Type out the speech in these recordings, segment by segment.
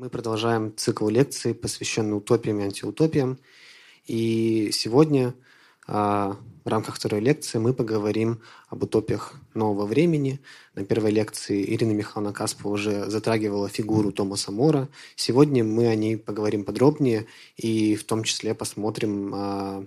Мы продолжаем цикл лекций, посвященный утопиям и антиутопиям. И сегодня а, в рамках второй лекции мы поговорим об утопиях нового времени. На первой лекции Ирина Михайловна Каспова уже затрагивала фигуру Томаса Мора. Сегодня мы о ней поговорим подробнее и в том числе посмотрим а,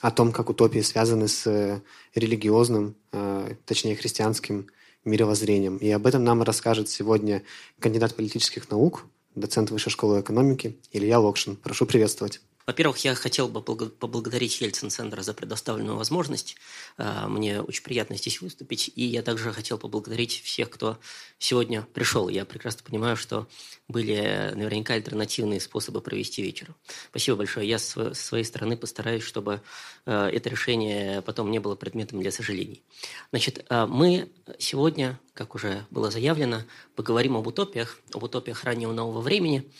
о том, как утопии связаны с религиозным, а, точнее христианским мировоззрением. И об этом нам расскажет сегодня кандидат политических наук, доцент Высшей школы экономики Илья Локшин. Прошу приветствовать. Во-первых, я хотел бы поблагодарить Ельцин-центр за предоставленную возможность. А, мне очень приятно здесь выступить. И я также хотел поблагодарить всех, кто сегодня пришел. Я прекрасно понимаю, что были наверняка альтернативные способы провести вечер. Спасибо большое. Я с своей стороны постараюсь, чтобы а, это решение потом не было предметом для сожалений. Значит, а, мы сегодня, как уже было заявлено, поговорим об утопиях, об утопиях раннего нового времени.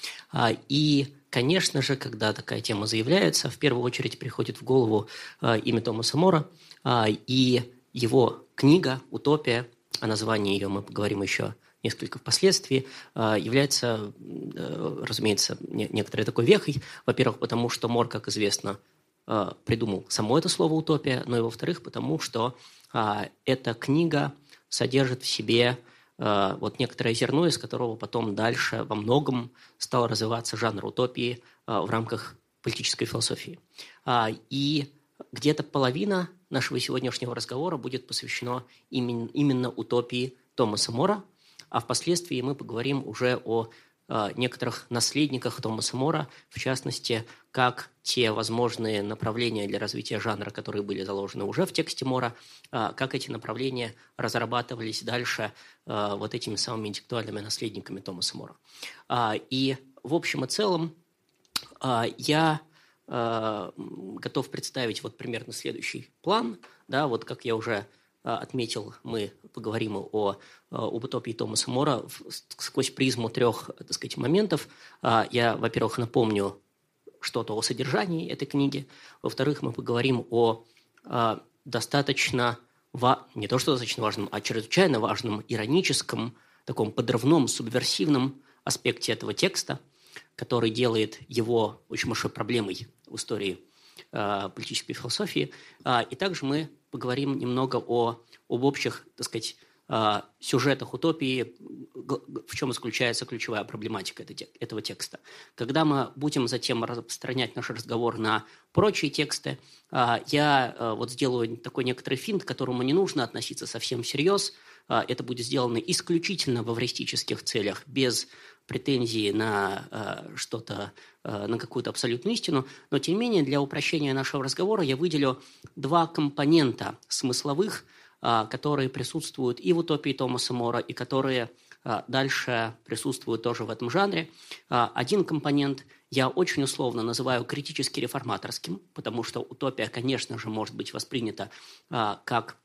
И Конечно же, когда такая тема заявляется, в первую очередь приходит в голову э, имя Томаса Мора э, и его книга «Утопия», о названии ее мы поговорим еще несколько впоследствии, является, э, разумеется, не, некоторой такой вехой. Во-первых, потому что Мор, как известно, придумал само это слово «утопия», но и во-вторых, потому что эта книга содержит в себе вот некоторое зерно, из которого потом дальше во многом стал развиваться жанр утопии э, в рамках политической философии. А, и где-то половина нашего сегодняшнего разговора будет посвящена именно, утопии Томаса Мора, а впоследствии мы поговорим уже о Э, некоторых наследниках Томаса Мора, в частности, как те возможные направления для развития жанра, которые были заложены уже в тексте Мора, э, как эти направления разрабатывались дальше э, вот этими самыми интеллектуальными наследниками Томаса Мора. И в общем и целом я готов представить вот примерно следующий план, да, вот как я уже отметил, мы поговорим о, а, об утопии Томаса Мора сквозь призму трех, так сказать, моментов. А, я, во-первых, напомню что-то о содержании этой книги. Во-вторых, мы поговорим о достаточно, не то что достаточно важном, а чрезвычайно важном ироническом, таком подрывном, субверсивном аспекте этого текста, который делает его очень большой проблемой в истории политической философии. И также мы поговорим немного о, об общих, так сказать, а, сюжетах утопии, в чем заключается ключевая проблематика этого текста. Когда мы будем затем распространять наш разговор на прочие тексты, а, я а, вот сделаю такой некоторый финт, к которому не нужно относиться совсем всерьез. Это будет сделано исключительно в авристических целях, без претензии на что-то, на какую-то абсолютную истину. Но, тем не менее, для упрощения нашего разговора я выделю два компонента смысловых – а, которые присутствуют и в утопии Томаса Мора, и которые а, дальше присутствуют тоже в этом жанре. А, один компонент я очень условно называю критически реформаторским, потому что утопия, конечно же, может быть воспринята как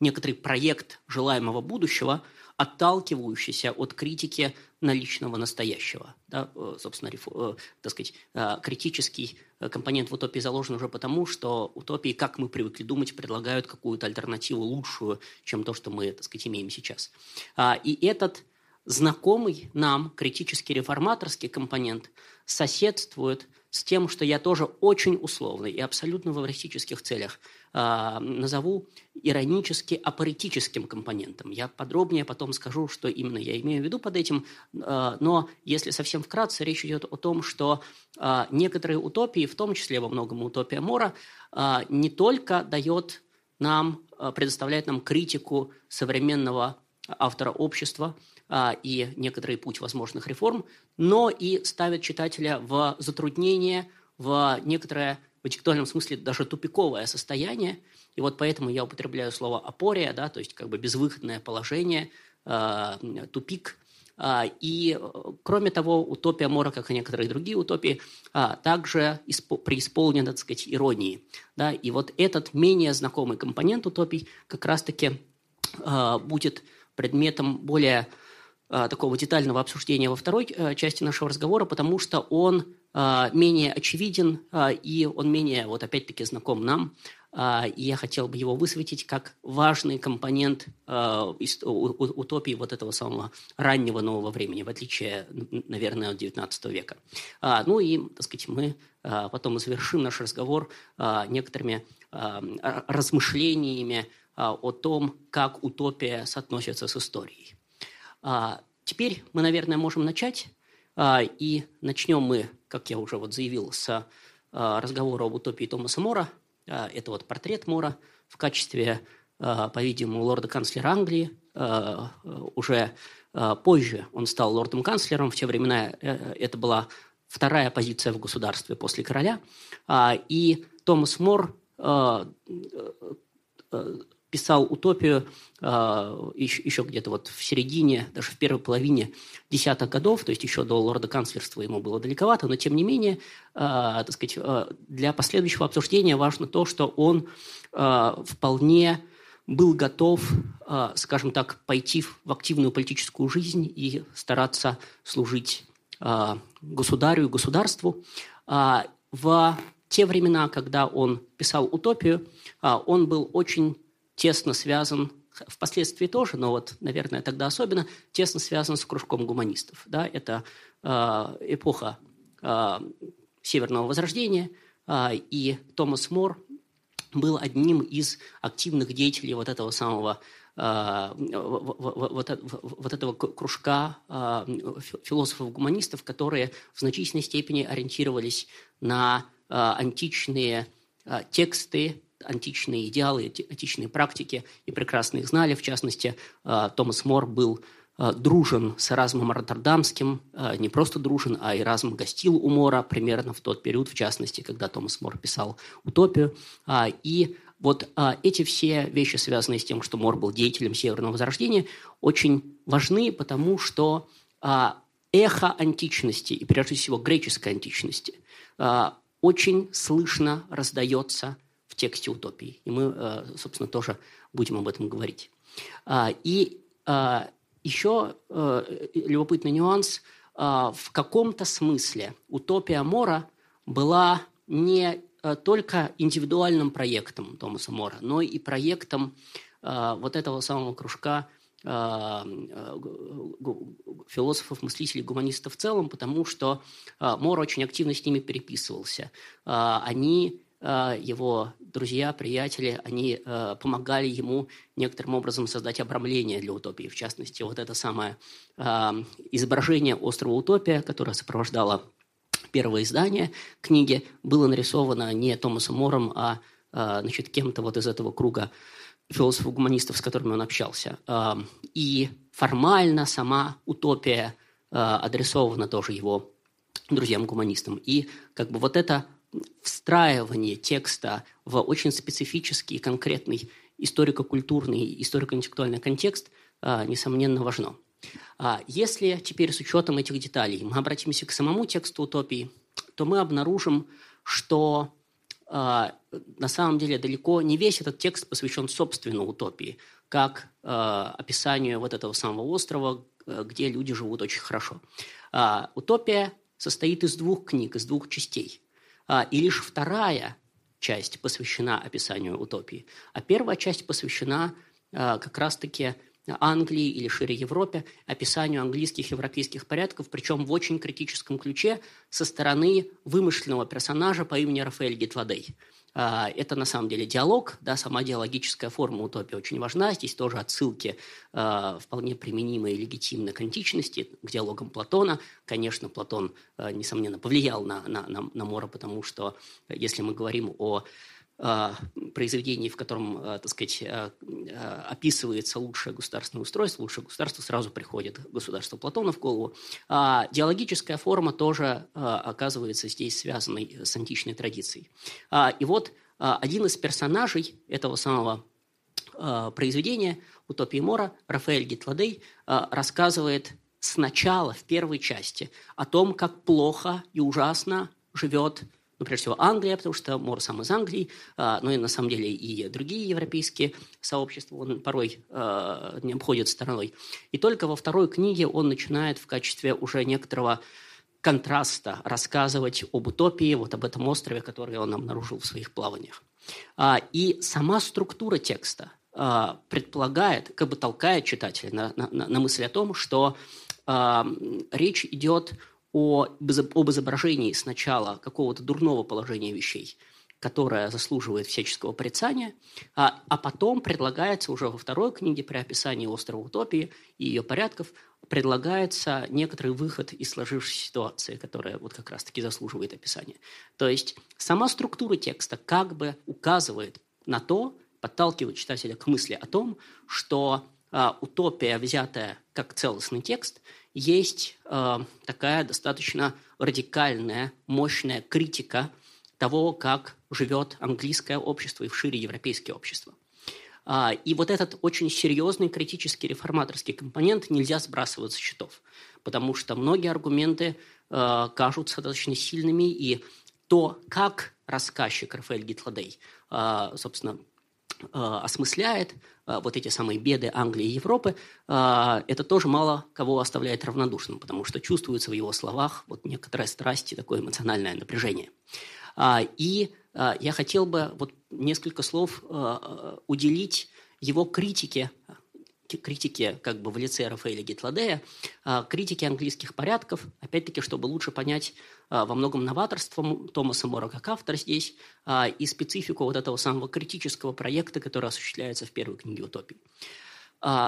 некоторый проект желаемого будущего – отталкивающийся от критики наличного настоящего. Да, э, собственно, э, так сказать, э, критический компонент в утопии заложен уже потому, что утопии, как мы привыкли думать, предлагают какую-то альтернативу лучшую, чем то, что мы, так сказать, имеем сейчас. А, и этот знакомый нам критический реформаторский компонент соседствует с тем, что я тоже очень условно и абсолютно в эвристических целях назову иронически апаритическим компонентом. Я подробнее потом скажу, что именно я имею в виду под этим, э, но если совсем вкратце, речь идет о том, что э, некоторые утопии, в том числе во многом утопия Мора, не только дает нам, предоставляет нам критику современного автора общества – а, и некоторый путь возможных реформ, но и ставит читателя в затруднение, в некоторое, в интеллектуальном смысле, даже тупиковое состояние. И вот поэтому я употребляю слово «апория», да, то есть как бы безвыходное положение, э, тупик. А, и, кроме того, утопия Мора, как и некоторые другие утопии, а, также преисполнена, так сказать, иронией. Да? И вот этот менее знакомый компонент утопий как раз-таки будет предметом более такого детального обсуждения во второй э, части нашего разговора, потому что он а, менее очевиден и он менее, вот опять-таки, знаком нам. и я хотел бы его высветить как важный компонент утопии вот этого самого раннего нового времени, в отличие, наверное, от XIX века. Ну и, так сказать, мы потом завершим наш разговор некоторыми размышлениями о том, как утопия соотносится с историей. Теперь мы, наверное, можем начать, и начнем мы, как я уже вот заявил, с разговора об утопии Томаса Мора – а, это вот портрет Мора в качестве, а, по-видимому, лорда-канцлера Англии. А, уже позже он стал лордом-канцлером. В те времена э, это была вторая позиция в государстве после короля. И Томас Мор писал утопию э, еще, где-то вот в середине, даже в первой половине десятых годов, то есть еще до лорда-канцлерства ему было далековато, но тем не менее, э, так сказать, э, для последующего обсуждения важно то, что он вполне был готов, скажем так, пойти в активную политическую жизнь и стараться служить государю и государству. В те времена, когда он писал утопию, он был очень тесно связан, впоследствии тоже, но вот, наверное, тогда особенно, тесно связан с кружком гуманистов. Да? Это э, эпоха э, Северного Возрождения, э, и Томас Мор был одним из активных деятелей вот этого самого вот, этого кружка философов-гуманистов, которые в значительной степени ориентировались на античные тексты античные идеалы, античные практики и прекрасно их знали. В частности, э, Томас Мор был э, дружен с Эразмом Роттердамским, э, не просто дружен, а Эразм гостил у Мора примерно в тот период, в частности, когда Томас Мор писал «Утопию». А, и вот эти все вещи, связанные с тем, что Мор был деятелем Северного Возрождения, очень важны, потому что эхо античности, и прежде всего греческой античности, очень слышно раздается тексте утопии. И мы, э, собственно, тоже будем об этом говорить. А, и а, еще э, любопытный нюанс. А, в каком-то смысле утопия Мора была не э, только индивидуальным проектом Томаса Мора, но и проектом вот этого самого кружка философов, мыслителей, гуманистов в целом, потому что Мор очень активно с ними переписывался. Они его друзья, приятели, они э, помогали ему некоторым образом создать обрамление для утопии. В частности, вот это самое э, изображение острова Утопия, которое сопровождало первое издание книги, было нарисовано не Томасом Мором, а значит, кем-то вот из этого круга философов-гуманистов, с которыми он общался. И формально сама утопия адресована тоже его друзьям-гуманистам. И как бы вот это встраивание текста в очень специфический, конкретный историко-культурный, историко-интеллектуальный контекст, а, несомненно, важно. А, если теперь с учетом этих деталей мы обратимся к самому тексту утопии, то мы обнаружим, что а, на самом деле далеко не весь этот текст посвящен собственно утопии, как описанию вот этого самого острова, где люди живут очень хорошо. Утопия состоит из двух книг, из двух частей. А, и лишь вторая часть посвящена описанию утопии, а первая часть посвящена а, как раз-таки Англии или шире Европе, описанию английских европейских порядков, причем в очень критическом ключе со стороны вымышленного персонажа по имени Рафаэль а, это на самом деле диалог, да, сама диалогическая форма утопии очень важна. Здесь тоже отсылки э, вполне применимые и легитимны к античности, к диалогам Платона. Конечно, Платон, э, несомненно, повлиял на, на, на, Мора, потому что если мы говорим о а, произведении, в котором, а, так сказать, а, описывается лучшее государственное устройство, лучшее государство, сразу приходит государство Платона в голову. А диалогическая форма тоже оказывается здесь связанной с античной традицией. И вот один из персонажей этого самого произведения «Утопии Мора», Рафаэль Гитладей, рассказывает сначала, в первой части, о том, как плохо и ужасно живет ну, прежде всего, Англия, потому что Мор сам из Англии, а, но и на самом деле и другие европейские сообщества он порой а, не обходит стороной. И только во второй книге он начинает в качестве уже некоторого контраста рассказывать об утопии, вот об этом острове, который он обнаружил в своих плаваниях. И сама структура текста предполагает, как бы толкает читателя на, на, на мысль о том, что речь идет о, об изображении сначала какого-то дурного положения вещей – которая заслуживает всяческого порицания, а, а потом предлагается уже во второй книге при описании острова утопии и ее порядков предлагается некоторый выход из сложившейся ситуации, которая вот как раз-таки заслуживает описания. То есть сама структура текста как бы указывает на то, подталкивает читателя к мысли о том, что а, утопия, взятая как целостный текст, есть а, такая достаточно радикальная, мощная критика того, как живет английское общество и шире европейское общество. А, и вот этот очень серьезный критический реформаторский компонент нельзя сбрасывать со счетов, потому что многие аргументы а, кажутся достаточно сильными, и то, как рассказчик Рафаэль Гитладей, а, собственно, осмысляет вот эти самые беды Англии и Европы, это тоже мало кого оставляет равнодушным, потому что чувствуется в его словах вот некоторая страсть и такое эмоциональное напряжение. И а, я хотел бы вот несколько слов уделить его критике, критике как бы в лице Рафаэля Гитладея, критике английских порядков, опять-таки, чтобы лучше понять во многом новаторство Томаса Мора как автор здесь и специфику вот этого самого критического проекта, который осуществляется в первой книге «Утопии».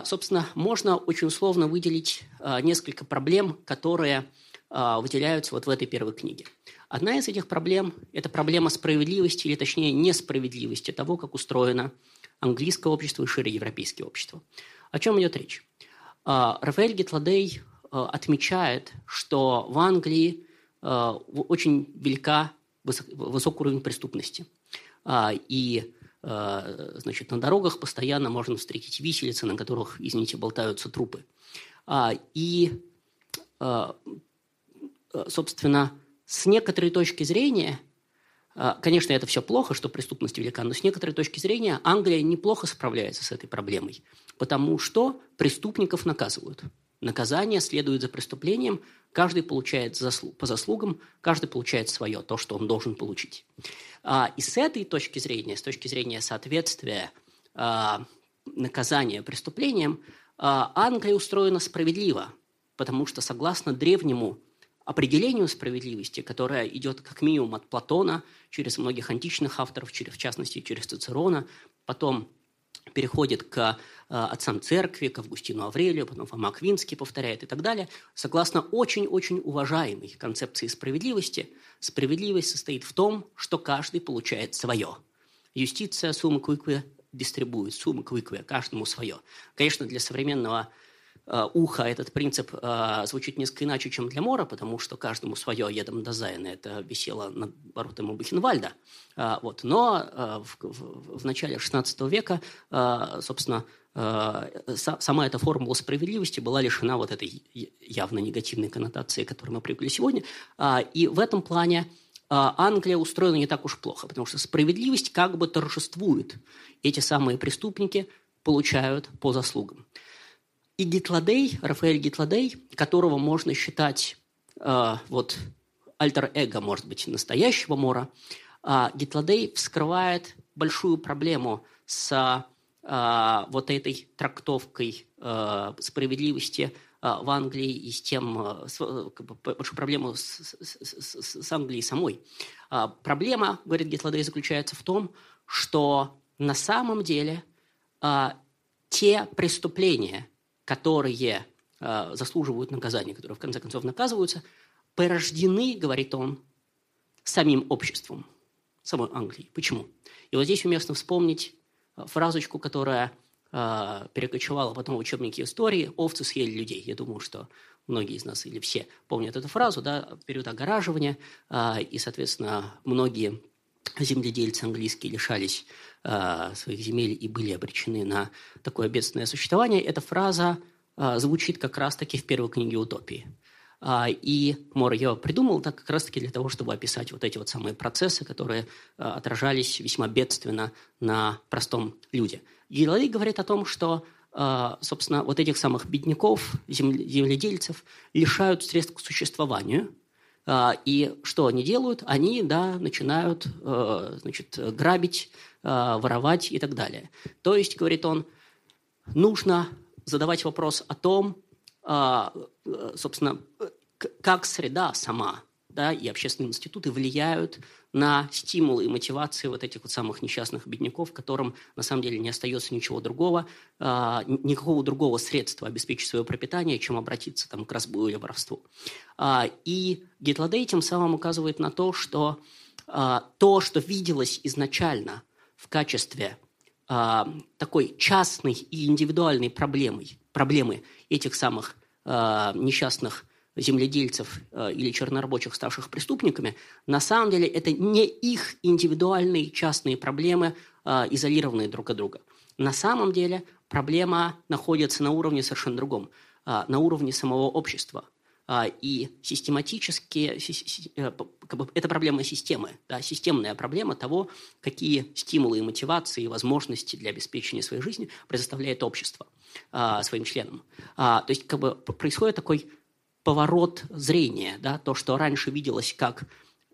Собственно, можно очень условно выделить несколько проблем, которые выделяются вот в этой первой книге. Одна из этих проблем – это проблема справедливости, или точнее несправедливости того, как устроено английское общество и шире европейское общество. О чем идет речь? А, Рафаэль Гетладей а, отмечает, что в Англии а, очень велика высокий уровень преступности. И значит, на дорогах постоянно можно встретить виселицы, на которых, извините, болтаются трупы. И, собственно, с некоторой точки зрения, конечно, это все плохо, что преступность велика, но с некоторой точки зрения Англия неплохо справляется с этой проблемой, потому что преступников наказывают. Наказание следует за преступлением, каждый получает по заслугам, каждый получает свое, то, что он должен получить. А, и с этой точки зрения, с точки зрения соответствия а, наказания преступлениям, Англия устроена справедливо, потому что согласно древнему определению справедливости, которое идет как минимум от Платона, через многих античных авторов, через, в частности, через Цицерона, потом переходит к э, отцам церкви, к Августину Аврелию, потом Фома Квинский повторяет и так далее. Согласно очень-очень уважаемой концепции справедливости, справедливость состоит в том, что каждый получает свое. Юстиция сумма квикве дистрибует, сумма квикве, каждому свое. Конечно, для современного уха этот принцип э, звучит несколько иначе, чем для Мора, потому что каждому свое едом до Зайна. Это висело над воротами Бухенвальда. Э, вот. Но в, в, в начале XVI века, собственно, сама эта формула справедливости была лишена вот этой явно негативной коннотации, к которой мы привыкли сегодня. И в этом плане Англия устроена не так уж плохо, потому что справедливость как бы торжествует. Эти самые преступники получают по заслугам. И Гитладей, Рафаэль Гитладей, которого можно считать э, вот альтер-эго, может быть, настоящего Мора, э, Гитладей вскрывает большую проблему с э, вот этой трактовкой э, справедливости э, в Англии и с тем, э, с, бы, большую проблему с, с, с, Англией самой. Э, проблема, говорит Гитладей, заключается в том, что на самом деле э, те преступления, которые э, заслуживают наказания, которые в конце концов наказываются, порождены, говорит он, самим обществом, самой Англии. Почему? И вот здесь уместно вспомнить э, фразочку, которая э, перекочевала потом в учебники истории «овцы съели людей». Я думаю, что многие из нас или все помнят эту фразу, да, период огораживания, и, соответственно, многие земледельцы английские лишались э, своих земель и были обречены на такое бедственное существование, эта фраза э, звучит как раз-таки в первой книге «Утопии». Э, и Мор ее придумал так как раз-таки для того, чтобы описать вот эти вот самые процессы, которые э, отражались весьма бедственно на простом люде. Гилали говорит о том, что собственно, вот этих самых бедняков, земледельцев, лишают средств к существованию – И что они делают? Они да, начинают значит, грабить, воровать и так далее. То есть, говорит он, нужно задавать вопрос о том, собственно, как среда сама да, и общественные институты влияют на стимулы и мотивации вот этих вот самых несчастных бедняков, которым на самом деле не остается ничего другого, э, никакого другого средства обеспечить свое пропитание, чем обратиться там, к разбою или воровству. Э, и Гитлодей тем самым указывает на то, что э, то, что виделось изначально в качестве э, такой частной и индивидуальной проблемой, проблемы этих самых э, несчастных земледельцев э, или чернорабочих, ставших преступниками, на самом деле это не их индивидуальные частные проблемы, э, изолированные друг от друга. На самом деле проблема находится на уровне совершенно другом, э, на уровне самого общества. И систематически, как бы, это проблема системы, да, системная проблема того, какие стимулы и мотивации и возможности для обеспечения своей жизни предоставляет общество своим членам. То есть как бы, происходит такой поворот зрения, да, то, что раньше виделось как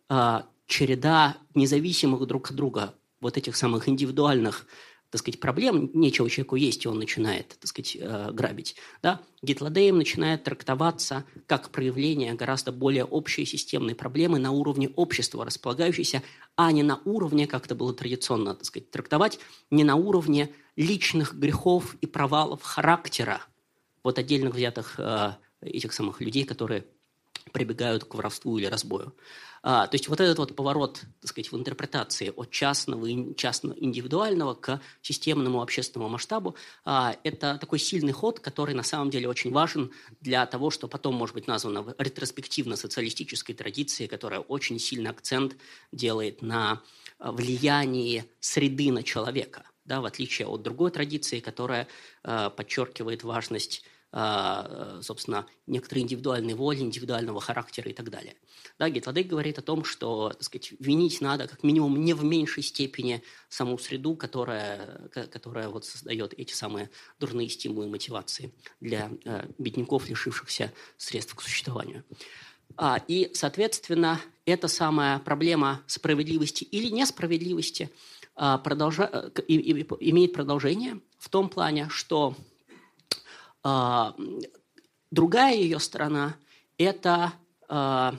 э, череда независимых друг от друга вот этих самых индивидуальных так сказать, проблем, нечего человеку есть, и он начинает, так сказать, э, грабить. Да? Гитлодеем начинает трактоваться как проявление гораздо более общей системной проблемы на уровне общества, располагающейся, а не на уровне, как это было традиционно, так сказать, трактовать, не на уровне личных грехов и провалов характера вот отдельных взятых э, этих самых людей, которые прибегают к воровству или разбою. А, то есть вот этот вот поворот, так сказать, в интерпретации от частного, частного индивидуального к системному общественному масштабу, а, это такой сильный ход, который на самом деле очень важен для того, что потом может быть названо ретроспективно-социалистической традицией, которая очень сильный акцент делает на влиянии среды на человека, да, в отличие от другой традиции, которая э, подчеркивает важность а, собственно, некоторые индивидуальные воли, индивидуального характера и так далее. Да, Гетладек говорит о том, что так сказать, винить надо как минимум не в меньшей степени саму среду, которая, которая вот создает эти самые дурные стимулы и мотивации для э, бедняков, лишившихся средств к существованию. А, и, соответственно, эта самая проблема справедливости или несправедливости а, продолжа... Э, и, и, имеет продолжение в том плане, что а, другая ее сторона – это а,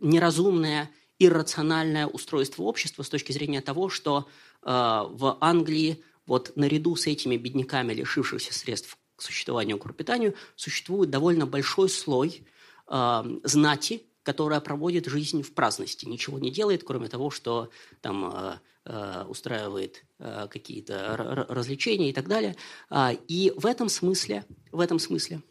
неразумное, иррациональное устройство общества с точки зрения того, что а, в Англии вот наряду с этими бедняками, лишившихся средств к существованию, к пропитанию, существует довольно большой слой знати, которая проводит жизнь в праздности, ничего не делает, кроме того, что там устраивает э, какие-то развлечения и так далее. А, и в этом смысле, в этом смысле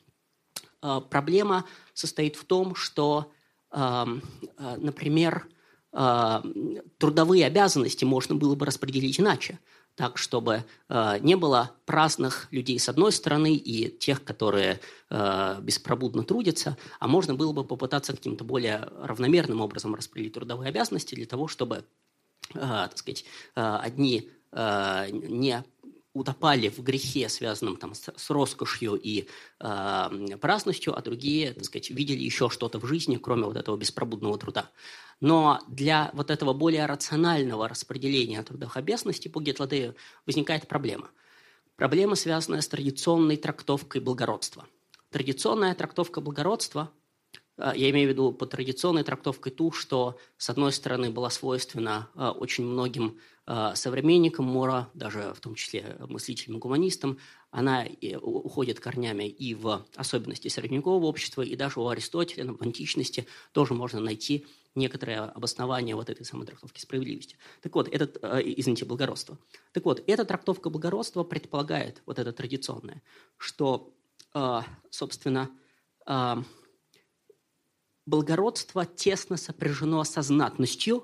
э, проблема состоит в том, что, например, трудовые обязанности можно было бы распределить иначе так, чтобы э, не было праздных людей с одной стороны и тех, которые э, беспробудно трудятся, а можно было бы попытаться каким-то более равномерным образом распределить трудовые обязанности для того, чтобы так сказать, а, одни а, не утопали в грехе, связанном там, с, роскошью и э, праздностью, а другие, так сказать, видели еще что-то в жизни, кроме вот этого беспробудного труда. Но для вот этого более рационального распределения трудовых обязанностей по Гетладею возникает проблема. Проблема, связанная с традиционной трактовкой благородства. Традиционная трактовка благородства я имею в виду по традиционной трактовкой ту, что, с одной стороны, была свойственна а, очень многим а, современникам Мора, даже в том числе мыслителям-гуманистам, она уходит корнями и в особенности средневекового общества, и даже у Аристотеля в античности тоже можно найти некоторое обоснование вот этой самой трактовки справедливости. Так вот, этот, извините, благородство. Так вот, эта трактовка благородства предполагает, вот это традиционное, что, собственно, благородство тесно сопряжено со знатностью,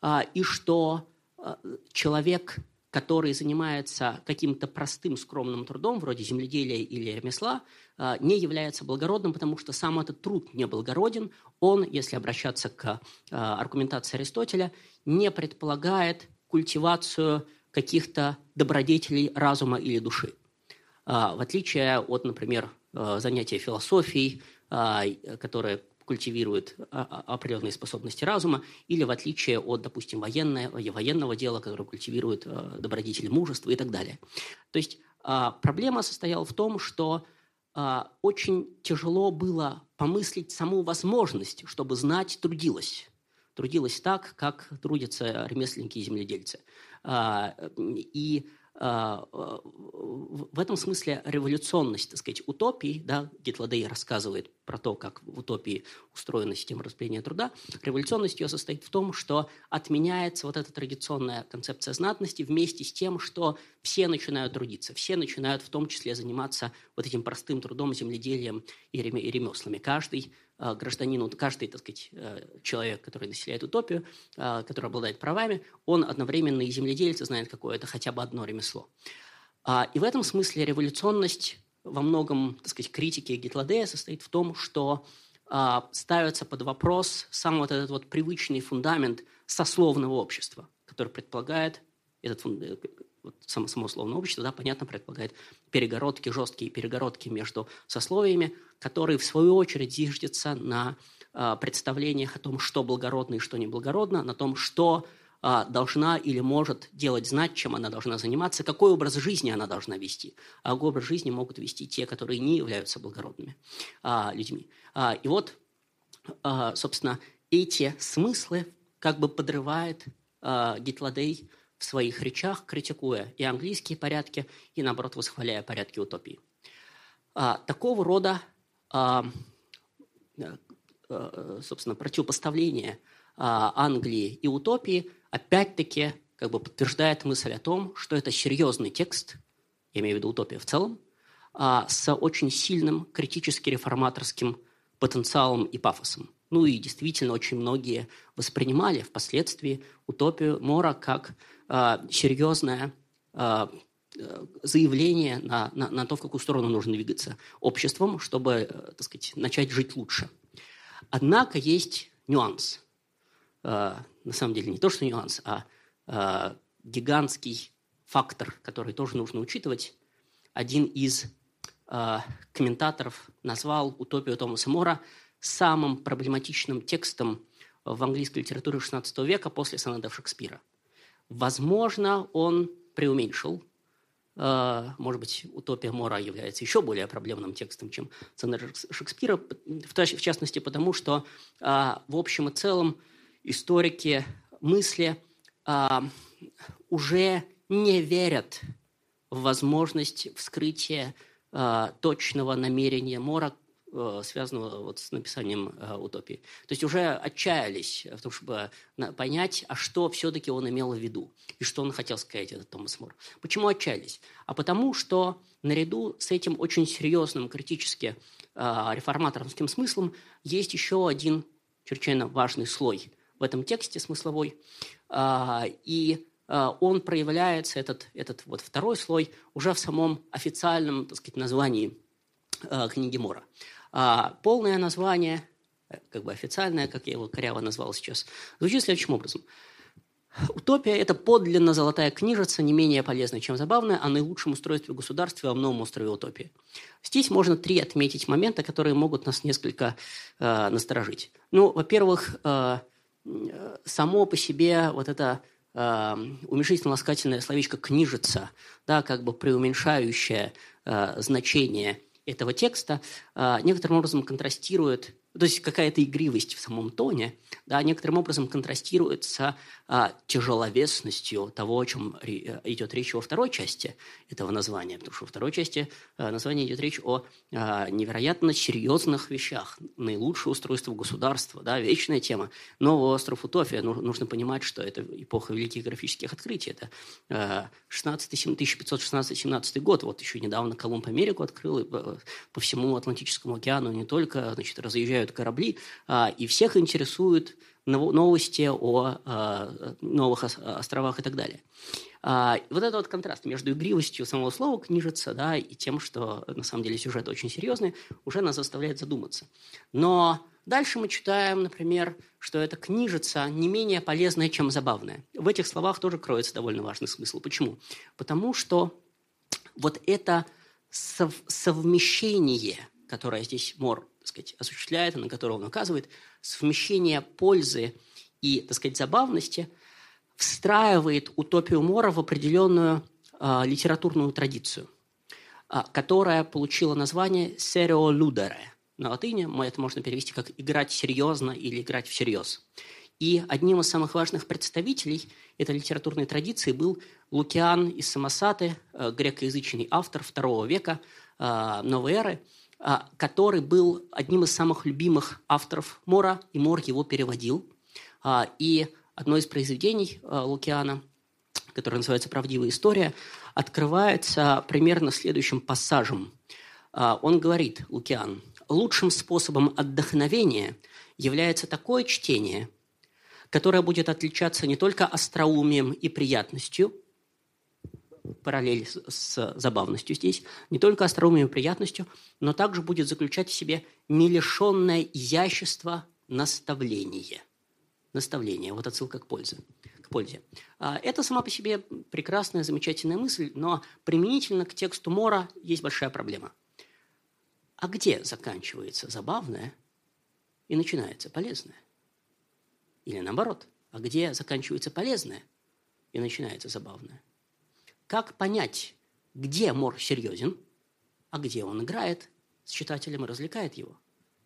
а, и что а, человек, который занимается каким-то простым скромным трудом, вроде земледелия или ремесла, а, не является благородным, потому что сам этот труд не благороден. Он, если обращаться к аргументации Аристотеля, не предполагает культивацию каких-то добродетелей разума или души. В отличие от, например, занятия философией, а, которое культивирует определенные способности разума, или в отличие от, допустим, военного, военного дела, которое культивирует добродетели мужества и так далее. То есть проблема состояла в том, что очень тяжело было помыслить саму возможность, чтобы знать трудилась трудилась так, как трудятся ремесленники и земледельцы. И а, а, в этом смысле революционность, так сказать, утопии, да, Гитладей рассказывает про то, как в утопии устроена система распределения труда, революционность ее состоит в том, что отменяется вот эта традиционная концепция знатности вместе с тем, что все начинают трудиться, все начинают в том числе заниматься вот этим простым трудом, земледелием и ремеслами. Каждый Э, гражданину, каждый, так сказать, э, человек, который населяет утопию, э, который обладает правами, он одновременно и земледельец, знает какое-то хотя бы одно ремесло. А, и в этом смысле революционность во многом, так сказать, критики Гитладея состоит в том, что а, ставится под вопрос сам вот этот вот привычный фундамент сословного общества, который предполагает этот вот само, само словное общество, да, понятно, предполагает перегородки, жесткие перегородки между сословиями, которые, в свою очередь, зиждятся на э, представлениях о том, что благородно и что неблагородно, на том, что э, должна или может делать знать, чем она должна заниматься, какой образ жизни она должна вести. А образ жизни могут вести те, которые не являются благородными э, людьми. Э, и вот, э, собственно, эти смыслы как бы подрывает э, Гитладей в своих речах, критикуя и английские порядки, и, наоборот, восхваляя порядки утопии. А, такого рода, а, а, собственно, противопоставление а, Англии и утопии опять-таки как бы подтверждает мысль о том, что это серьезный текст, я имею в виду утопия в целом, а, с очень сильным критически реформаторским потенциалом и пафосом. Ну и действительно очень многие воспринимали впоследствии утопию Мора как э, серьезное э, заявление на, на, на то, в какую сторону нужно двигаться обществом, чтобы, э, так сказать, начать жить лучше. Однако есть нюанс. Э, на самом деле не то, что нюанс, а э, гигантский фактор, который тоже нужно учитывать. Один из э, комментаторов назвал утопию Томаса Мора – самым проблематичным текстом в английской литературе XVI века после сонетов Шекспира. Возможно, он преуменьшил. Э, может быть, «Утопия Мора» является еще более проблемным текстом, чем сонеты Шекспира, в частности потому, что э, в общем и целом историки мысли э, уже не верят в возможность вскрытия точного намерения Мора связанного вот с написанием э, утопии. То есть уже отчаялись в том, чтобы понять, а что все-таки он имел в виду, и что он хотел сказать, этот Томас Мор. Почему отчаялись? А потому что наряду с этим очень серьезным критически э, реформаторским смыслом есть еще один чрезвычайно важный слой в этом тексте смысловой, и он проявляется, этот, этот вот второй слой, уже в самом официальном, так сказать, названии книги Мора. А полное название, как бы официальное, как я его коряво назвал сейчас, звучит следующим образом. Утопия – это подлинно золотая книжица, не менее полезная, чем забавная, о наилучшем устройстве государства и о новом острове утопии. Здесь можно три отметить момента, которые могут нас несколько э, насторожить. Ну, во-первых, э, само по себе вот это э, уменьшительно-ласкательное словечко «книжица», да, как бы преуменьшающее э, значение этого текста а, некоторым образом контрастирует то есть какая-то игривость в самом тоне, да, некоторым образом контрастирует с а, тяжеловесностью того, о чем ри, идет речь во второй части этого названия, потому что во второй части а, названия идет речь о а, невероятно серьезных вещах, наилучшее устройство государства, да, вечная тема. Новый остров Утопия, ну, нужно понимать, что это эпоха великих графических открытий, это а, 16, 1516-17 год, вот еще недавно Колумб Америку открыл, и по, по всему Атлантическому океану не только, значит, разъезжают приезжают корабли, а, и всех интересуют новости о а, новых островах и так далее. А, вот этот вот контраст между игривостью самого слова книжица да, и тем, что на самом деле сюжет очень серьезный, уже нас заставляет задуматься. Но дальше мы читаем, например, что эта книжица не менее полезная, чем забавная. В этих словах тоже кроется довольно важный смысл. Почему? Потому что вот это сов совмещение, которое здесь Мор сказать, осуществляет, на которого он указывает, совмещение пользы и, так сказать, забавности встраивает утопию Мора в определенную э, литературную традицию, э, которая получила название «серио людере». На латыни это можно перевести как «играть серьезно» или «играть всерьез». И одним из самых важных представителей этой литературной традиции был Лукиан из Самосаты, э, грекоязычный автор второго века э, новой эры, который был одним из самых любимых авторов Мора, и Мор его переводил. И одно из произведений Лукиана, которое называется «Правдивая история», открывается примерно следующим пассажем. Он говорит, Лукиан, «Лучшим способом отдохновения является такое чтение – которая будет отличаться не только остроумием и приятностью, параллель с, с забавностью здесь, не только остроумием и приятностью, но также будет заключать в себе нелишенное изящество наставление. Наставление, вот отсылка к пользе. К пользе. А, это сама по себе прекрасная, замечательная мысль, но применительно к тексту Мора есть большая проблема. А где заканчивается забавное и начинается полезное? Или наоборот, а где заканчивается полезное и начинается забавное? Как понять, где Мор серьезен, а где он играет с читателем и развлекает его?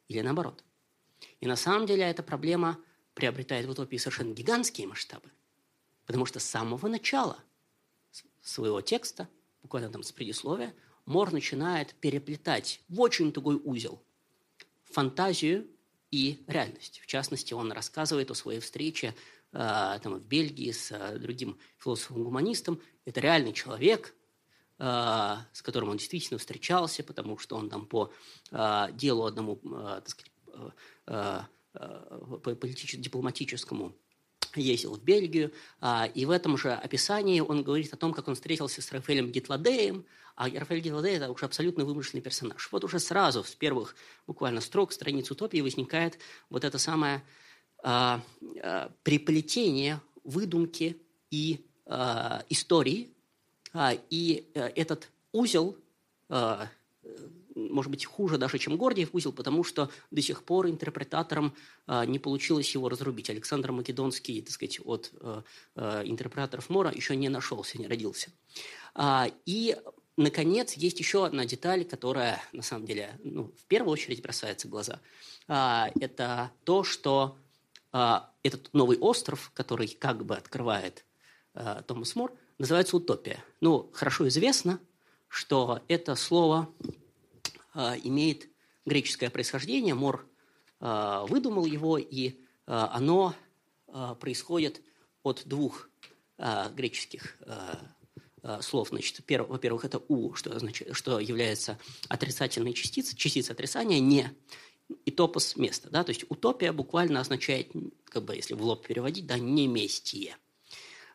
Или наоборот? И на самом деле эта проблема приобретает в утопии совершенно гигантские масштабы. Потому что с самого начала своего текста, буквально там с предисловия, Мор начинает переплетать в очень тугой узел фантазию и реальность. В частности, он рассказывает о своей встрече там, в Бельгии с э, другим философом-гуманистом. Это реальный человек, э, с которым он действительно встречался, потому что он там по делу одному, так сказать, по политическому ездил в Бельгию, а, и в этом же описании он говорит о том, как он встретился с Рафаэлем Гитладеем, а Рафаэль Гитладей – это уже абсолютно вымышленный персонаж. Вот уже сразу, с первых буквально строк страниц утопии возникает вот это самое а, а, приплетение выдумки и а, истории, а, и а, этот узел может быть, хуже даже, чем Гордиев узел, потому что до сих пор интерпретаторам э, не получилось его разрубить. Александр Македонский, так сказать, от э, э, интерпретаторов Мора еще не нашелся, не родился. И, наконец, есть еще одна деталь, которая, на самом деле, ну, в первую очередь бросается в глаза. Это то, что этот новый остров, который как бы открывает а, Томас Мор, называется «Утопия». Ну, хорошо известно, что это слово а, имеет греческое происхождение. Мор а, выдумал его, и а, оно происходит от двух греческих слов. Значит, во-первых, это «у», что, значит, что является отрицательной частицей, частицей отрицания, «не», и топос – место. Да? То есть утопия буквально означает, как бы, если в лоб переводить, да, «неместие».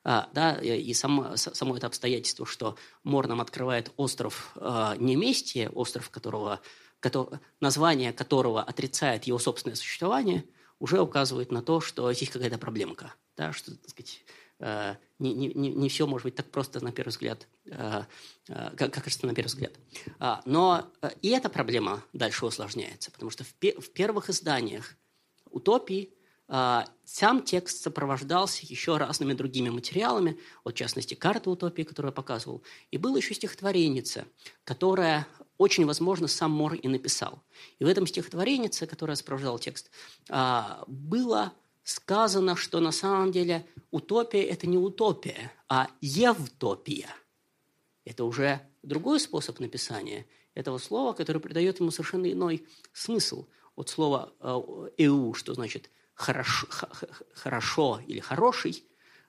А, да, и само, само это обстоятельство, что Мор нам открывает остров а, Неместия, остров, которого, который, название которого отрицает его собственное существование, уже указывает на то, что здесь какая-то проблемка, да, что, так сказать, а, не, не, не все может быть так просто на первый взгляд, а, а, как, как кажется на первый взгляд. Но и эта проблема дальше усложняется, потому что в, в первых изданиях утопии а, сам текст сопровождался еще разными другими материалами, вот, в частности, карта утопии, которую я показывал. И было еще стихотвореница, которая очень возможно сам Мор и написал. И в этом стихотворенице, которое сопровождал текст, а, было сказано, что на самом деле утопия – это не утопия, а евтопия. Это уже другой способ написания этого слова, который придает ему совершенно иной смысл. От слова а, «эу», что значит хорошо, хорошо или хороший,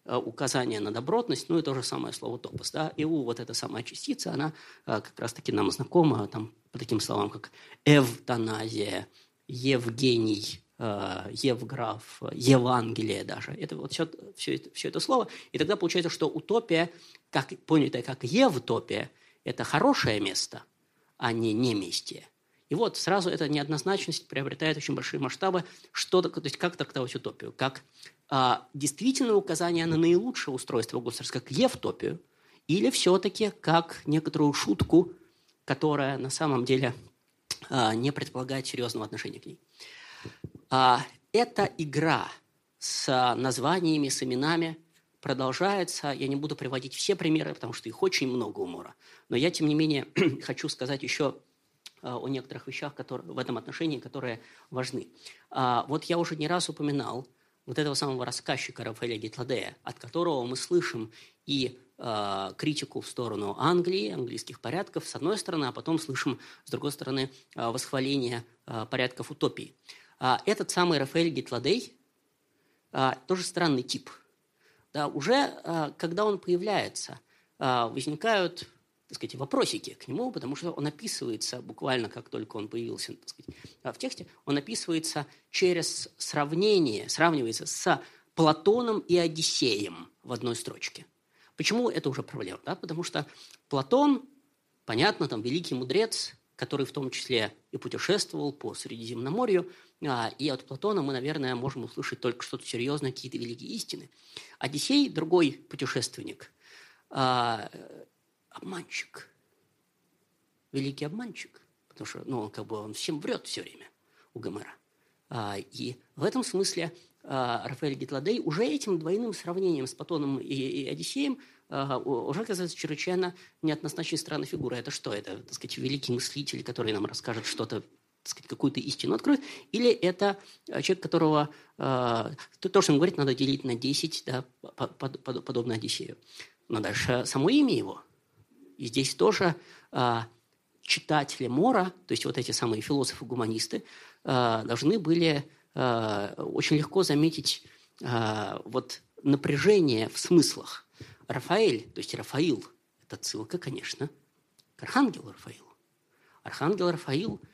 э, указание на добротность, ну и то же самое слово топос. Да? ИУ, вот эта самая частица, она э, как раз-таки нам знакома там, по таким словам, как эвтаназия, Евгений, э, Евграф, Евангелие даже. Это вот все, все, это, все это слово. И тогда получается, что утопия, как, понятая как евтопия, это хорошее место, а не неместие. И вот сразу эта неоднозначность приобретает очень большие масштабы, что, то есть как трактовать утопию, как а, действительное указание на наилучшее устройство государства, как евтопию, или все-таки как некоторую шутку, которая на самом деле не предполагает серьезного отношения к ней. А, эта игра с названиями, с именами продолжается. Я не буду приводить все примеры, потому что их очень много у Мора. Но я, тем не менее, хочу сказать еще а, о некоторых вещах которые, в этом отношении, которые важны. А, вот я уже не раз упоминал вот этого самого рассказчика Рафаэля Гитладея, от которого мы слышим и э, критику в сторону Англии, английских порядков, с одной стороны, а потом слышим, с другой стороны, э, восхваление э, порядков утопии. А этот самый Рафаэль Гитладей а, тоже странный тип. Да, уже а, когда он появляется, а, возникают так сказать, вопросики к нему, потому что он описывается буквально, как только он появился так сказать, в тексте, он описывается через сравнение, сравнивается с Платоном и Одиссеем в одной строчке. Почему это уже проблема? Да? Потому что Платон, понятно, там великий мудрец, который в том числе и путешествовал по Средиземноморью, а, и от Платона мы, наверное, можем услышать только что-то серьезное, какие-то великие истины. Одиссей – другой путешественник, а, обманщик, великий обманщик, потому что ну, он как бы он всем врет все время у Гомера. А, и в этом смысле Рафаэль Гитладей уже этим двойным сравнением с Платоном и Одиссеем уже оказывается чрезвычайно неоднозначной странной фигурой. Это что? Это, так сказать, великий мыслитель, который нам расскажет что-то сказать, какую-то истину откроет, или это э, человек, которого э, то, что он говорит, надо делить на 10, да, под, под, подобно Одиссею. Но дальше само имя его. И здесь тоже э, читатели Мора, то есть вот эти самые философы-гуманисты, должны были очень легко заметить вот напряжение в смыслах. Рафаэль, то есть Рафаил, это ссылка, конечно, к архангелу Рафаилу. Архангел Рафаил –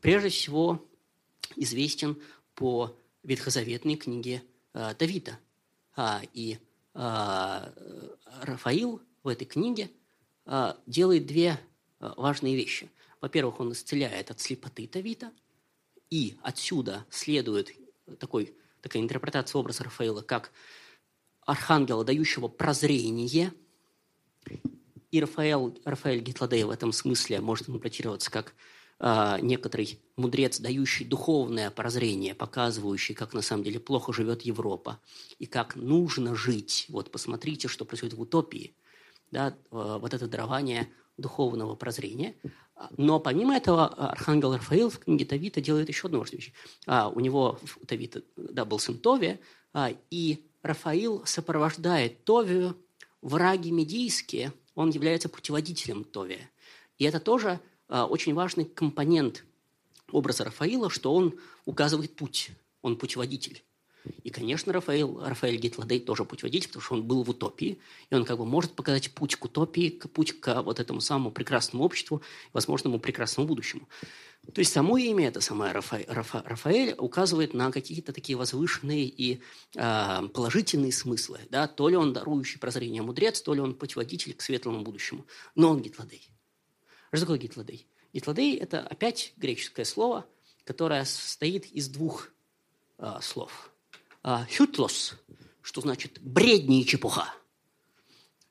прежде всего известен по ветхозаветной книге а, Давида. А, и Рафаил в этой книге делает две важные вещи. Во-первых, он исцеляет от слепоты Давида, и отсюда следует такой, такая интерпретация образа Рафаила как архангела, дающего прозрение. И Рафаэл, Рафаэль Гитладей в этом смысле может интерпретироваться как а, некоторый мудрец, дающий духовное прозрение, показывающий, как на самом деле плохо живет Европа и как нужно жить. Вот посмотрите, что происходит в утопии. Да, а, вот это дарование духовного прозрения. Но помимо этого архангел Рафаил в книге Тавита делает еще одну важную вещь. А, у него у Тавита да, был сын Товия, а, и Рафаил сопровождает Товию в раге медийске, он является путеводителем Товия. И это тоже а, очень важный компонент образа Рафаила, что он указывает путь, он путеводитель. И, конечно, Рафаэл, Рафаэль Гитладей тоже путеводитель, потому что он был в утопии, и он как бы может показать путь к утопии, путь к вот этому самому прекрасному обществу, возможному прекрасному будущему. То есть само имя, это самое Рафаэль, Рафа, Рафаэль указывает на какие-то такие возвышенные и э, положительные смыслы. Да? То ли он дарующий прозрение мудрец, то ли он путеводитель к светлому будущему. Но он Гитладей. Что такое гитладей? Гитладей – это опять греческое слово, которое состоит из двух э, слов. Э, хютлос, что значит бредни и чепуха.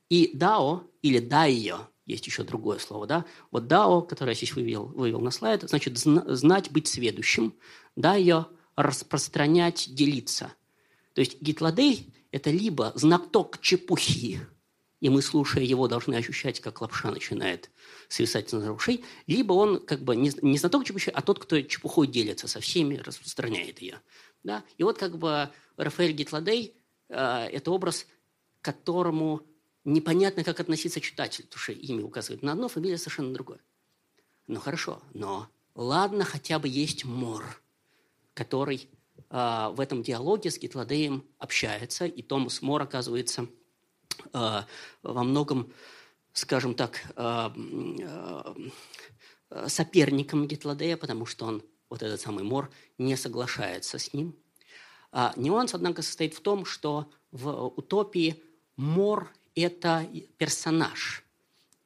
И дао или дайо, есть еще другое слово, да? Вот дао, которое я здесь вывел, вывел на слайд, значит знать, быть сведущим. Дайо – распространять, делиться. То есть гитладей – это либо знаток чепухи, и мы, слушая его, должны ощущать, как лапша начинает свисать на ушей, либо он как бы не, не знаток чепухи, а тот, кто чепухой делится со всеми, распространяет ее. Да? И вот как бы Рафаэль Гитладей э, – это образ, к которому непонятно, как относиться читатель, потому что имя указывает на одно, фамилия совершенно другое. Ну хорошо, но ладно, хотя бы есть Мор, который э, в этом диалоге с Гитладеем общается, и Томас Мор оказывается – во многом, скажем так, э, э, соперником Гитладея, потому что он, вот этот самый Мор, не соглашается с ним. А нюанс, однако, состоит в том, что в утопии Мор – это персонаж,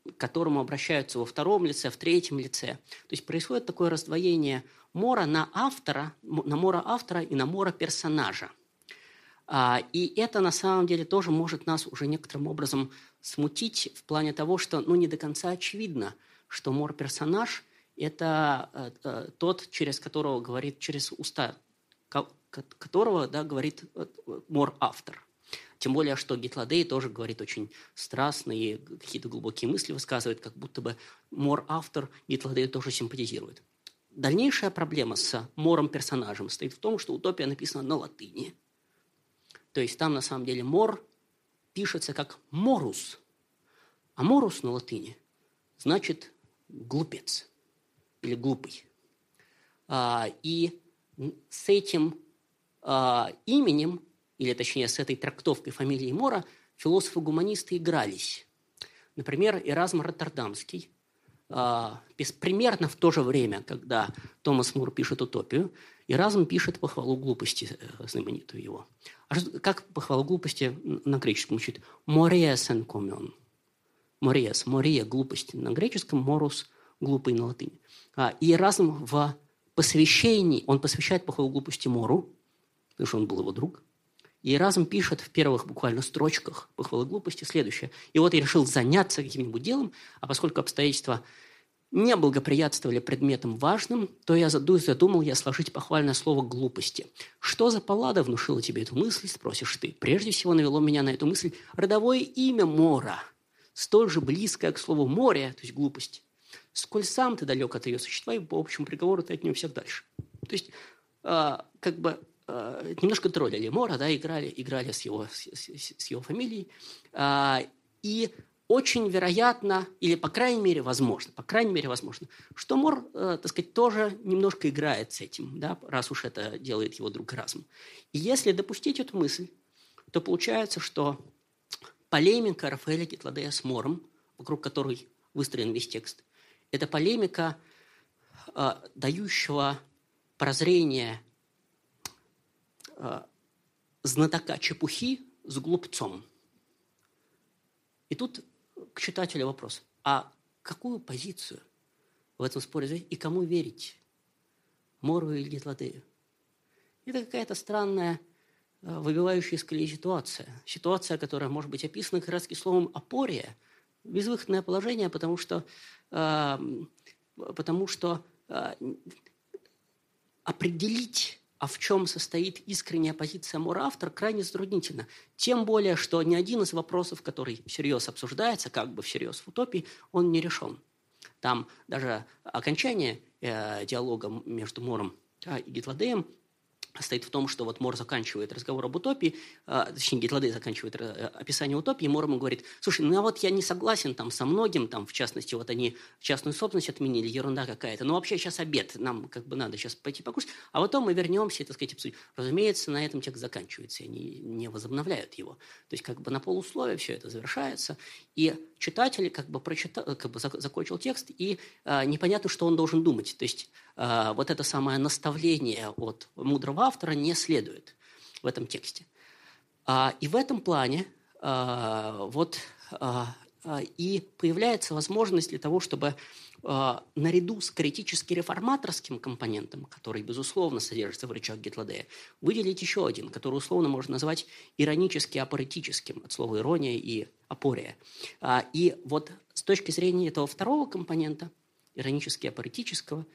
к которому обращаются во втором лице, в третьем лице. То есть происходит такое раздвоение Мора на автора, на Мора автора и на Мора персонажа – и это на самом деле тоже может нас уже некоторым образом смутить в плане того, что ну, не до конца очевидно, что Мор персонаж это тот, через которого говорит, через уста которого да, говорит мор автор. Тем более, что Гитладей тоже говорит очень страстные, какие-то глубокие мысли высказывает, как будто бы мор-автор Гитладею тоже симпатизирует. Дальнейшая проблема с мором-персонажем стоит в том, что утопия написана на латыни. То есть там на самом деле мор пишется как морус. А морус на латыни значит глупец или глупый. А, и с этим а, именем или точнее с этой трактовкой фамилии Мора, философы-гуманисты игрались. Например, Эразм Роттердамский, а, примерно в то же время, когда Томас Мур пишет «Утопию», Эразм пишет похвалу глупости, э, знаменитую его. А как похвалу глупости на греческом звучит? «Мореес энкомен». «Мореес», «мория» – глупость на греческом, «морус» – глупый на латыни. А, и Эразм в посвящении, он посвящает похвалу глупости Мору, потому что он был его друг – и разум пишет в первых буквально строчках похвалы глупости следующее. И вот я решил заняться каким-нибудь делом, а поскольку обстоятельства не благоприятствовали предметам важным, то я задумал я сложить похвальное слово «глупости». Что за палада внушила тебе эту мысль, спросишь ты. Прежде всего навело меня на эту мысль родовое имя Мора, столь же близкое к слову «море», то есть глупость. Сколь сам ты далек от ее существа, и по общему приговору ты от нее всех дальше. То есть, э, как бы Э, немножко троллили Мора, да, играли, играли с, его, с, с его фамилией. А, и очень вероятно, или по крайней мере возможно, по крайней мере возможно, что Мор, э, так сказать, тоже немножко играет с этим, да, раз уж это делает его друг Разум. И если допустить эту мысль, то получается, что полемика Рафаэля Гитладея с Мором, вокруг которой выстроен весь текст, это полемика, э, дающего прозрение э, знатока чепухи с глупцом. И тут к читателю вопрос. А какую позицию в этом споре взять и кому верить? Мору или Гитладею? Это какая-то странная, э, выбивающая из колеи ситуация. Ситуация, которая может быть описана как раз словом «опория», безвыходное положение, потому что, э, потому что э, определить а в чем состоит искренняя позиция Мура-автор, крайне затруднительно. Тем более, что ни один из вопросов, который всерьез обсуждается, как бы всерьез в утопии, он не решен. Там даже окончание э, диалога между Мором э, и Гитладеем стоит в том, что вот Мор заканчивает разговор об утопии, э, точнее, Гитландей заканчивает описание утопии, Мор ему говорит, слушай, ну а вот я не согласен там со многим, там, в частности, вот они частную собственность отменили, ерунда какая-то, но вообще сейчас обед, нам как бы надо сейчас пойти покушать, а потом мы вернемся и, так сказать, обсудим. Разумеется, на этом текст заканчивается, и они не возобновляют его. То есть как бы на полусловие все это завершается, и читатель как бы, прочитал, как бы закончил текст, и э, непонятно, что он должен думать. То есть вот это самое наставление от мудрого автора не следует в этом тексте. А, и в этом плане а, вот а, и появляется возможность для того, чтобы наряду с критически-реформаторским компонентом, который, безусловно, содержится в речах Гетладея, выделить еще один, который условно можно назвать иронически-апоретическим, от слова ирония и апория. И вот с точки зрения этого второго компонента, иронически-апоретического, а,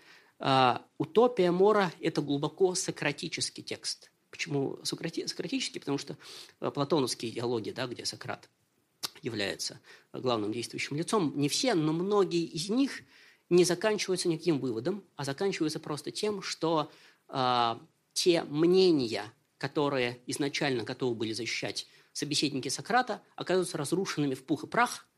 утопия Мора – это глубоко сократический текст. Почему сократи, сократический? Потому что а, платоновские диалоги, да, где Сократ является главным действующим лицом, не все, но многие из них не заканчиваются никаким выводом, а заканчиваются просто тем, что э, те мнения, которые изначально готовы были защищать собеседники Сократа, оказываются разрушенными в пух и прах.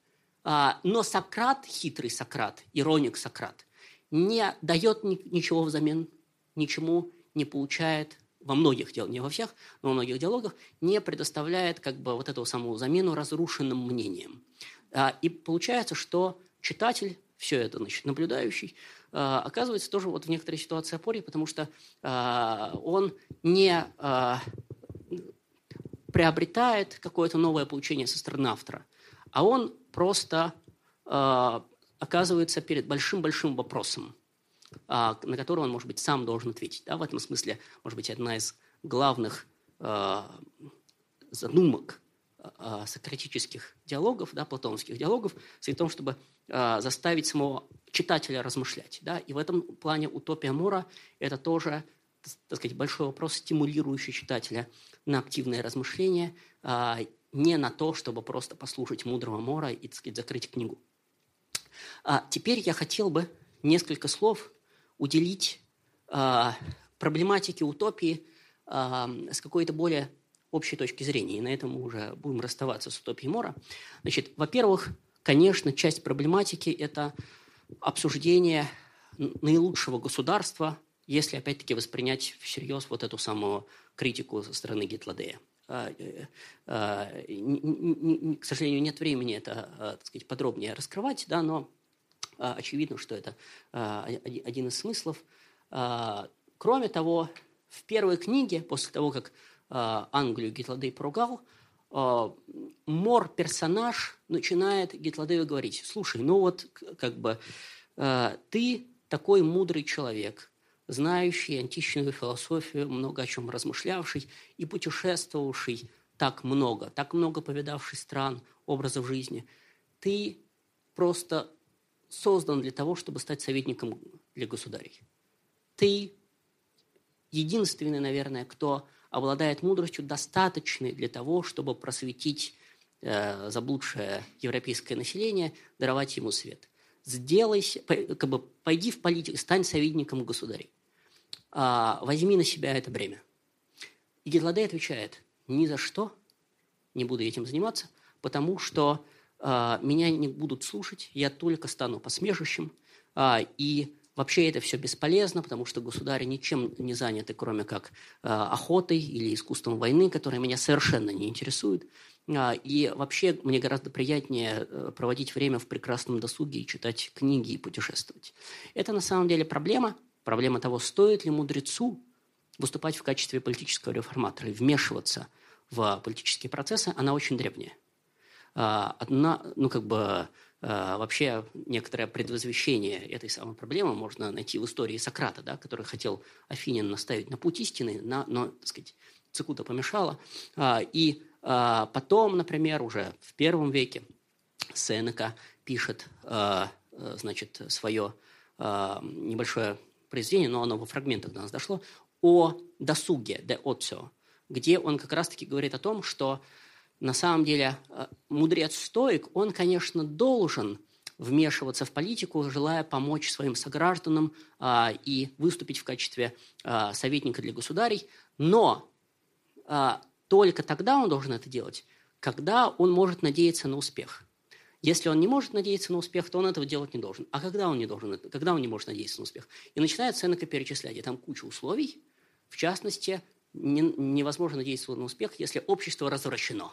Э, но Сократ, хитрый Сократ, ироник Сократ – не дает ничего взамен, ничему не получает во многих диалогах, не во всех, но во многих диалогах, не предоставляет как бы вот эту самую замену разрушенным мнением. А, и получается, что читатель, все это, значит, наблюдающий, а, оказывается тоже вот в некоторой ситуации опоре, потому что а, он не приобретает какое-то новое получение со стороны автора, а он просто оказывается перед большим-большим вопросом, а, на который он, может быть, сам должен ответить. Да? В этом смысле, может быть, одна из главных а, задумок э, сократических диалогов, да, платоновских диалогов, в том, чтобы э, заставить самого читателя размышлять. Да? И в этом плане утопия Мора – это тоже так сказать, большой вопрос, стимулирующий читателя на активное размышление, а, не на то, чтобы просто послушать мудрого Мора и так сказать, закрыть книгу. А теперь я хотел бы несколько слов уделить а, проблематике утопии а, с какой-то более общей точки зрения. И на этом мы уже будем расставаться с утопией Мора. Значит, во-первых, конечно, часть проблематики – это обсуждение наилучшего государства, если, опять-таки, воспринять всерьез вот эту самую критику со стороны Гитладея. А, э, а, к сожалению, нет времени это а, так сказать, подробнее раскрывать, да, но очевидно, что это один из смыслов. Кроме того, в первой книге, после того, как Англию Гитладей поругал, Мор-персонаж начинает Гитладею говорить, слушай, ну вот как бы ты такой мудрый человек, знающий античную философию, много о чем размышлявший и путешествовавший так много, так много повидавший стран, образов жизни, ты просто создан для того, чтобы стать советником для государей. Ты единственный, наверное, кто обладает мудростью, достаточной для того, чтобы просветить э, заблудшее европейское население, даровать ему свет. Сделайся, как бы, пойди в политику, стань советником государей. А, возьми на себя это бремя. И Гитладей отвечает, ни за что не буду этим заниматься, потому что а, меня не будут слушать, я только стану посмешищем, а, и вообще это все бесполезно, потому что государи ничем не заняты, кроме как охотой или искусством войны, которое меня совершенно не интересует. И вообще мне гораздо приятнее э, проводить время в прекрасном досуге и читать книги и путешествовать. Это на самом деле проблема – Проблема того, стоит ли мудрецу выступать в качестве политического реформатора и вмешиваться в политические процессы, она очень древняя. А, одна, ну, как бы, а, вообще некоторое предвозвещение этой самой проблемы можно найти в истории Сократа, да, который хотел Афинин наставить на путь истины, на, но, так сказать, Цикута помешала. А, и потом, например, уже в первом веке Сенека пишет, значит, свое небольшое произведение, но оно во фрагментах до нас дошло, о досуге, де отцо, где он как раз-таки говорит о том, что на самом деле э, мудрец-стоик, он, конечно, должен вмешиваться в политику, желая помочь своим согражданам а, и выступить в качестве а, советника для государей, но а, только тогда он должен это делать, когда он может надеяться на успех. Если он не может надеяться на успех, то он этого делать не должен. А когда он не должен, когда он не может надеяться на успех? И начинает Сенека перечислять. И там куча условий. В частности, не, невозможно надеяться на успех, если общество развращено.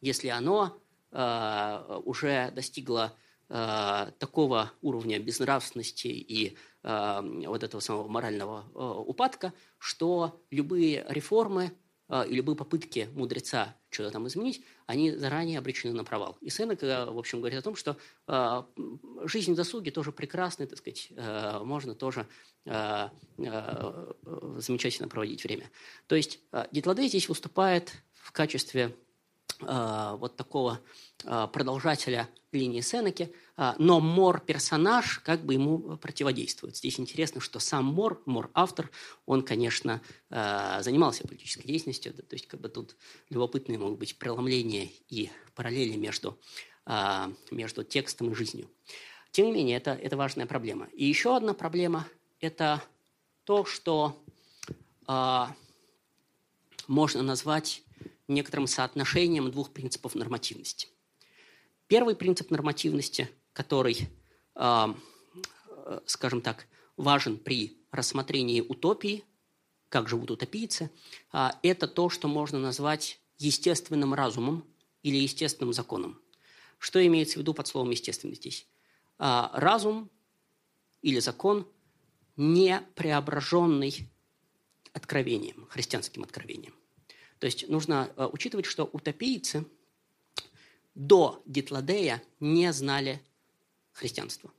Если оно э, уже достигло э, такого уровня безнравственности и э, вот этого самого морального э, упадка, что любые реформы и любые попытки мудреца что-то там изменить, они заранее обречены на провал. И Сенек, в общем, говорит о том, что э, жизнь в досуге тоже прекрасная, так сказать, э, можно тоже э, э, замечательно проводить время. То есть э, Гитладей здесь выступает в качестве э, вот такого э, продолжателя линии Сенеки, э, но Мор-персонаж как бы ему противодействует. Здесь интересно, что сам Мор, Мор-автор, он, конечно, э, занимался политической деятельностью, то есть как бы тут любопытные могут быть преломления и параллели между, э, между текстом и жизнью. Тем не менее, это, это важная проблема. И еще одна проблема – это то, что э, можно назвать некоторым соотношением двух принципов нормативности. Первый принцип нормативности, который, а, скажем так, важен при рассмотрении утопии, как живут утопийцы, а, это то, что можно назвать естественным разумом или естественным законом. Что имеется в виду под словом «естественный» здесь? А, разум или закон, не преображенный откровением, христианским откровением. То есть нужно учитывать, что утопийцы до Гитладея не знали христианства.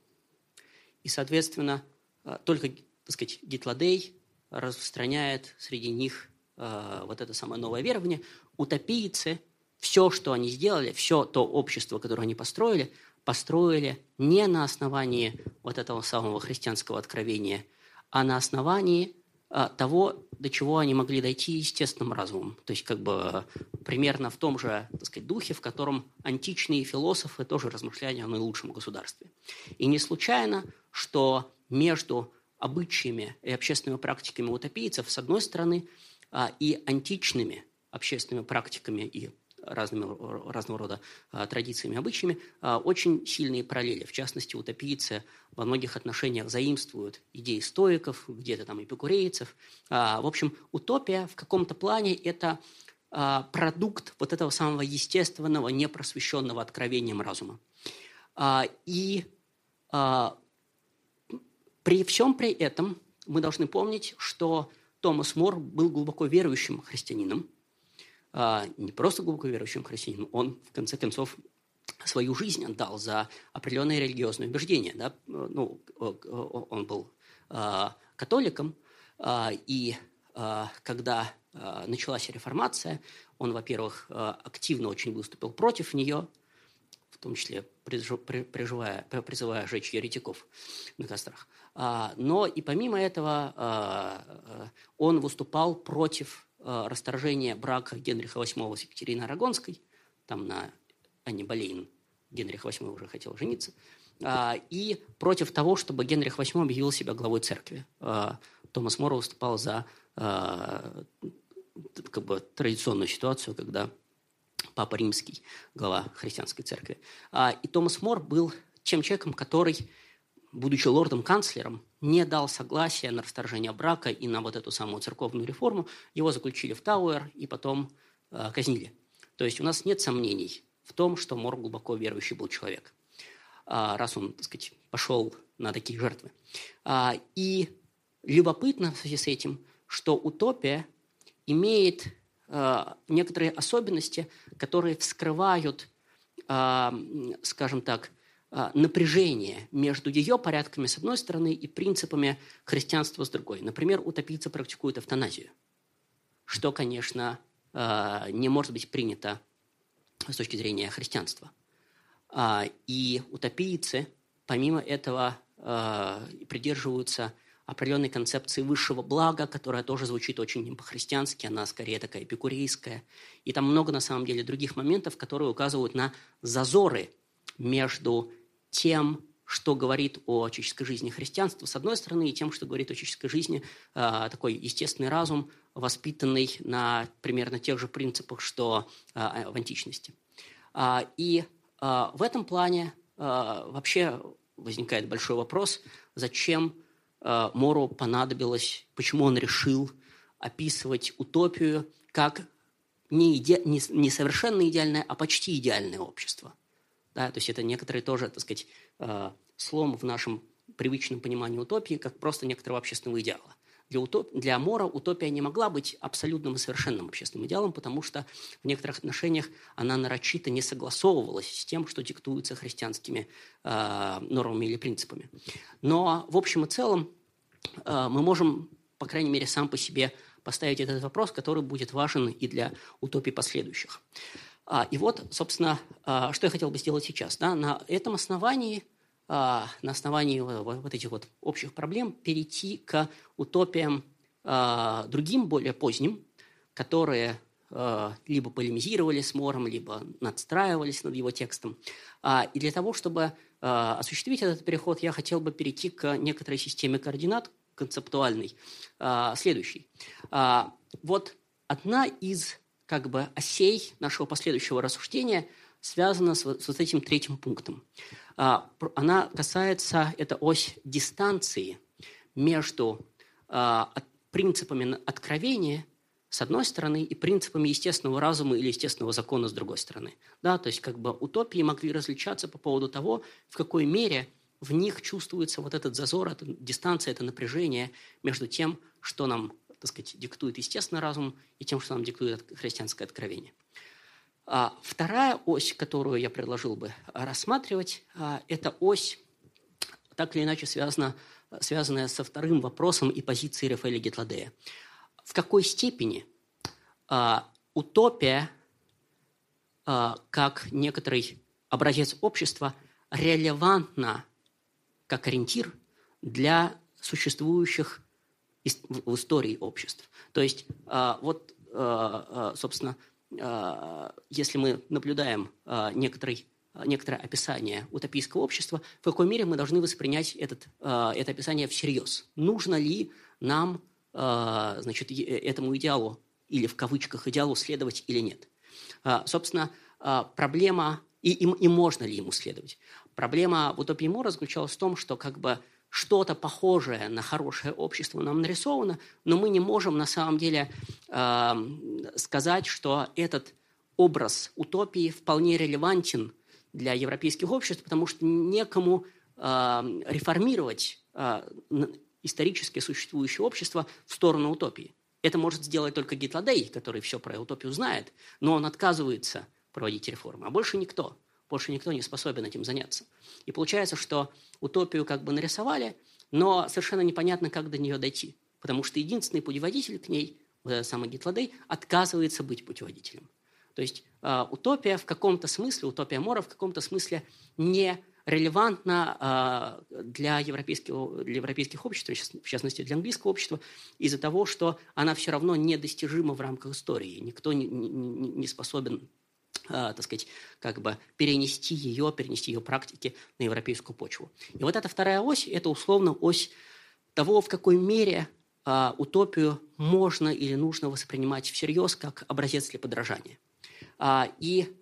И, соответственно, э, только, так сказать, Гитладей распространяет среди них э, вот это самое новое верование. Утопийцы все, что они сделали, все то общество, которое они построили, построили не на основании вот этого самого христианского откровения, а на основании того, до чего они могли дойти естественным разумом. То есть как бы примерно в том же так сказать, духе, в котором античные философы тоже размышляли о наилучшем государстве. И не случайно, что между обычаями и общественными практиками утопийцев, с одной стороны, а, и античными общественными практиками и разными, разного рода а, традициями, обычаями, а, очень сильные параллели. В частности, утопийцы во многих отношениях заимствуют идеи стоиков, где-то там эпикурейцев. А, в общем, утопия в каком-то плане – это продукт вот этого самого естественного, непросвещенного откровением разума. И при всем при этом мы должны помнить, что Томас Мор был глубоко верующим христианином, не просто глубоко верующим христианином, он, в конце концов, свою жизнь отдал за определенные религиозные убеждения. Да? Ну, он был а, католиком, а, и когда началась реформация, он, во-первых, активно очень выступил против нее, в том числе призывая, призывая жечь еретиков на кострах. Но и помимо этого он выступал против расторжение брака Генриха VIII с Екатериной Арагонской, там на Анне Болейн Генрих VIII уже хотел жениться, а, и против того, чтобы Генрих VIII объявил себя главой церкви. А, Томас Мор выступал за а, как бы, традиционную ситуацию, когда Папа Римский, глава христианской церкви. И Томас Мор был тем человеком, который будучи лордом-канцлером, не дал согласия на расторжение брака и на вот эту самую церковную реформу. Его заключили в Тауэр и потом э, казнили. То есть у нас нет сомнений в том, что Мор глубоко верующий был человек, э, раз он, так сказать, пошел на такие жертвы. А, и любопытно в связи с этим, что утопия имеет э, некоторые особенности, которые вскрывают, э, скажем так, напряжение между ее порядками с одной стороны и принципами христианства с другой. Например, утопийцы практикуют эвтаназию, что, конечно, а, не может быть принято с точки зрения христианства. А, и утопийцы, помимо этого, придерживаются определенной концепции высшего блага, которая тоже звучит очень не по-христиански, она скорее такая эпикурейская. И там много, на самом деле, других моментов, которые указывают на зазоры между тем, что говорит о человеческой жизни христианства, с одной стороны, и тем, что говорит о человеческой жизни э, такой естественный разум, воспитанный на примерно тех же принципах, что э, в античности. А, и э, в этом плане э, вообще возникает большой вопрос, зачем э, Мору понадобилось, почему он решил описывать утопию как не, иде, не, не совершенно идеальное, а почти идеальное общество. Да, то есть это некоторые тоже, так сказать, э, слом в нашем привычном понимании утопии, как просто некоторого общественного идеала. Для, утоп... для Мора утопия не могла быть абсолютным и совершенным общественным идеалом, потому что в некоторых отношениях она нарочито не согласовывалась с тем, что диктуется христианскими э, нормами или принципами. Но в общем и целом э, мы можем, по крайней мере, сам по себе поставить этот вопрос, который будет важен и для утопий последующих. А, и вот, собственно, а, что я хотел бы сделать сейчас. Да? На этом основании, а, на основании вот этих вот общих проблем перейти к утопиям другим, более поздним, которые либо полемизировали с Мором, либо надстраивались над его текстом. И для того, чтобы осуществить этот переход, я хотел бы перейти к некоторой системе координат концептуальной, следующей. Вот одна из как бы осей нашего последующего рассуждения связана с, с вот этим третьим пунктом. А, она касается, это ось дистанции между а, принципами откровения с одной стороны и принципами естественного разума или естественного закона с другой стороны. Да, то есть как бы утопии могли различаться по поводу того, в какой мере в них чувствуется вот этот зазор, эта дистанция, это напряжение между тем, что нам так сказать, диктует естественный разум и тем, что нам диктует христианское откровение. А вторая ось, которую я предложил бы рассматривать, а, это ось, так или иначе связана, связанная со вторым вопросом и позицией Рафаэля Гетладея. В какой степени а, утопия как некоторый образец общества релевантно как ориентир для существующих в истории обществ. То есть вот, собственно, если мы наблюдаем некоторый некоторое описание утопийского общества, в какой мере мы должны воспринять этот, это описание всерьез. Нужно ли нам значит, этому идеалу или в кавычках идеалу следовать или нет. Собственно, проблема, и, и, и можно ли ему следовать. Проблема в утопии Мора заключалась в том, что как бы что-то похожее на хорошее общество нам нарисовано, но мы не можем на самом деле э, сказать, что этот образ утопии вполне релевантен для европейских обществ, потому что некому э, реформировать э, исторически существующее общество в сторону утопии. Это может сделать только Гитладей, который все про утопию знает, но он отказывается проводить реформы, а больше никто. Больше никто не способен этим заняться. И получается, что утопию как бы нарисовали, но совершенно непонятно, как до нее дойти. Потому что единственный путеводитель к ней, вот этот самый Гитладей, отказывается быть путеводителем. То есть э, утопия в каком-то смысле, утопия Мора в каком-то смысле не релевантна э, для, европейского, для европейских обществ, в частности для английского общества, из-за того, что она все равно недостижима в рамках истории. Никто не, не, не способен так сказать, как бы перенести ее, перенести ее практики на европейскую почву. И вот эта вторая ось – это условно ось того, в какой мере а, утопию можно или нужно воспринимать всерьез как образец для подражания. А, и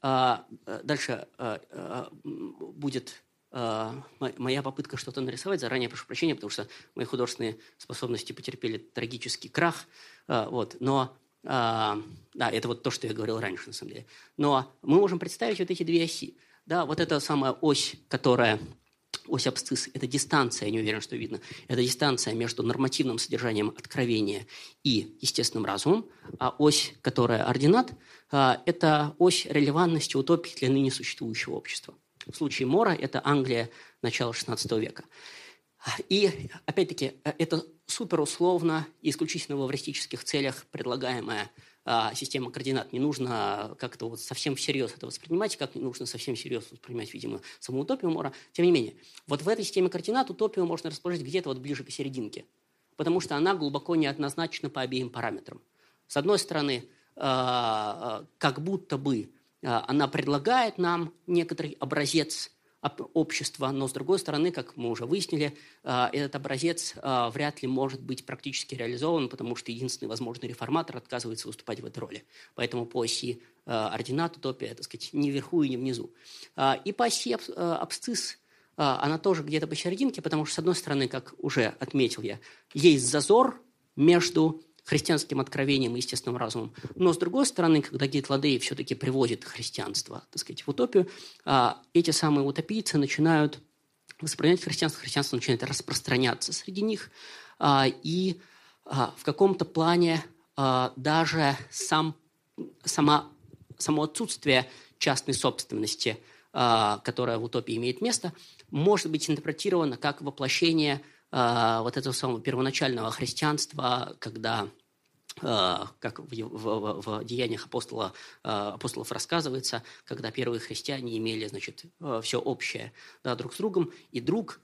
а, дальше будет моя попытка что-то нарисовать. Заранее прошу прощения, потому что мои художественные способности потерпели трагический крах. Вот. Но да, это вот то, что я говорил раньше, на самом деле. Но мы можем представить вот эти две оси. Да, вот эта самая ось, которая ось абсцисс – это дистанция, я не уверен, что видно, это дистанция между нормативным содержанием откровения и естественным разумом, а ось, которая ординат, а, это ось релевантности утопии для ныне существующего общества. В случае Мора это Англия начала XVI века. И, опять-таки, это суперусловно и исключительно в эвристических целях предлагаемая а, система координат. Не нужно как-то вот совсем всерьез это воспринимать, как не нужно совсем всерьез воспринимать, видимо, саму утопию Мора. Тем не менее, вот в этой системе координат утопию можно расположить где-то вот ближе к серединке, потому что она глубоко неоднозначна по обеим параметрам. С одной стороны, а, как будто бы она предлагает нам некоторый образец общества, но с другой стороны, как мы уже выяснили, а, этот образец а, вряд ли может быть практически реализован, потому что единственный возможный реформатор отказывается выступать в этой роли. Поэтому по оси а, ординат утопия, так сказать, ни вверху и ни внизу. И по оси абсцисс она тоже где-то посерединке, потому что, с одной стороны, как уже отметил я, есть зазор между христианским откровением и естественным разумом. Но, с другой стороны, когда Гейтладей все-таки приводит христианство, так сказать, в утопию, а, эти самые утопийцы начинают воспринимать христианство, христианство начинает распространяться среди них, а, и а, в каком-то плане даже сам, сама, само отсутствие частной собственности, которая в утопии имеет место, может быть интерпретировано как воплощение вот этого самого первоначального христианства, когда как в, в, в деяниях апостола, а, апостолов рассказывается, когда первые христиане имели значит, а, все общее да, друг с другом, и друг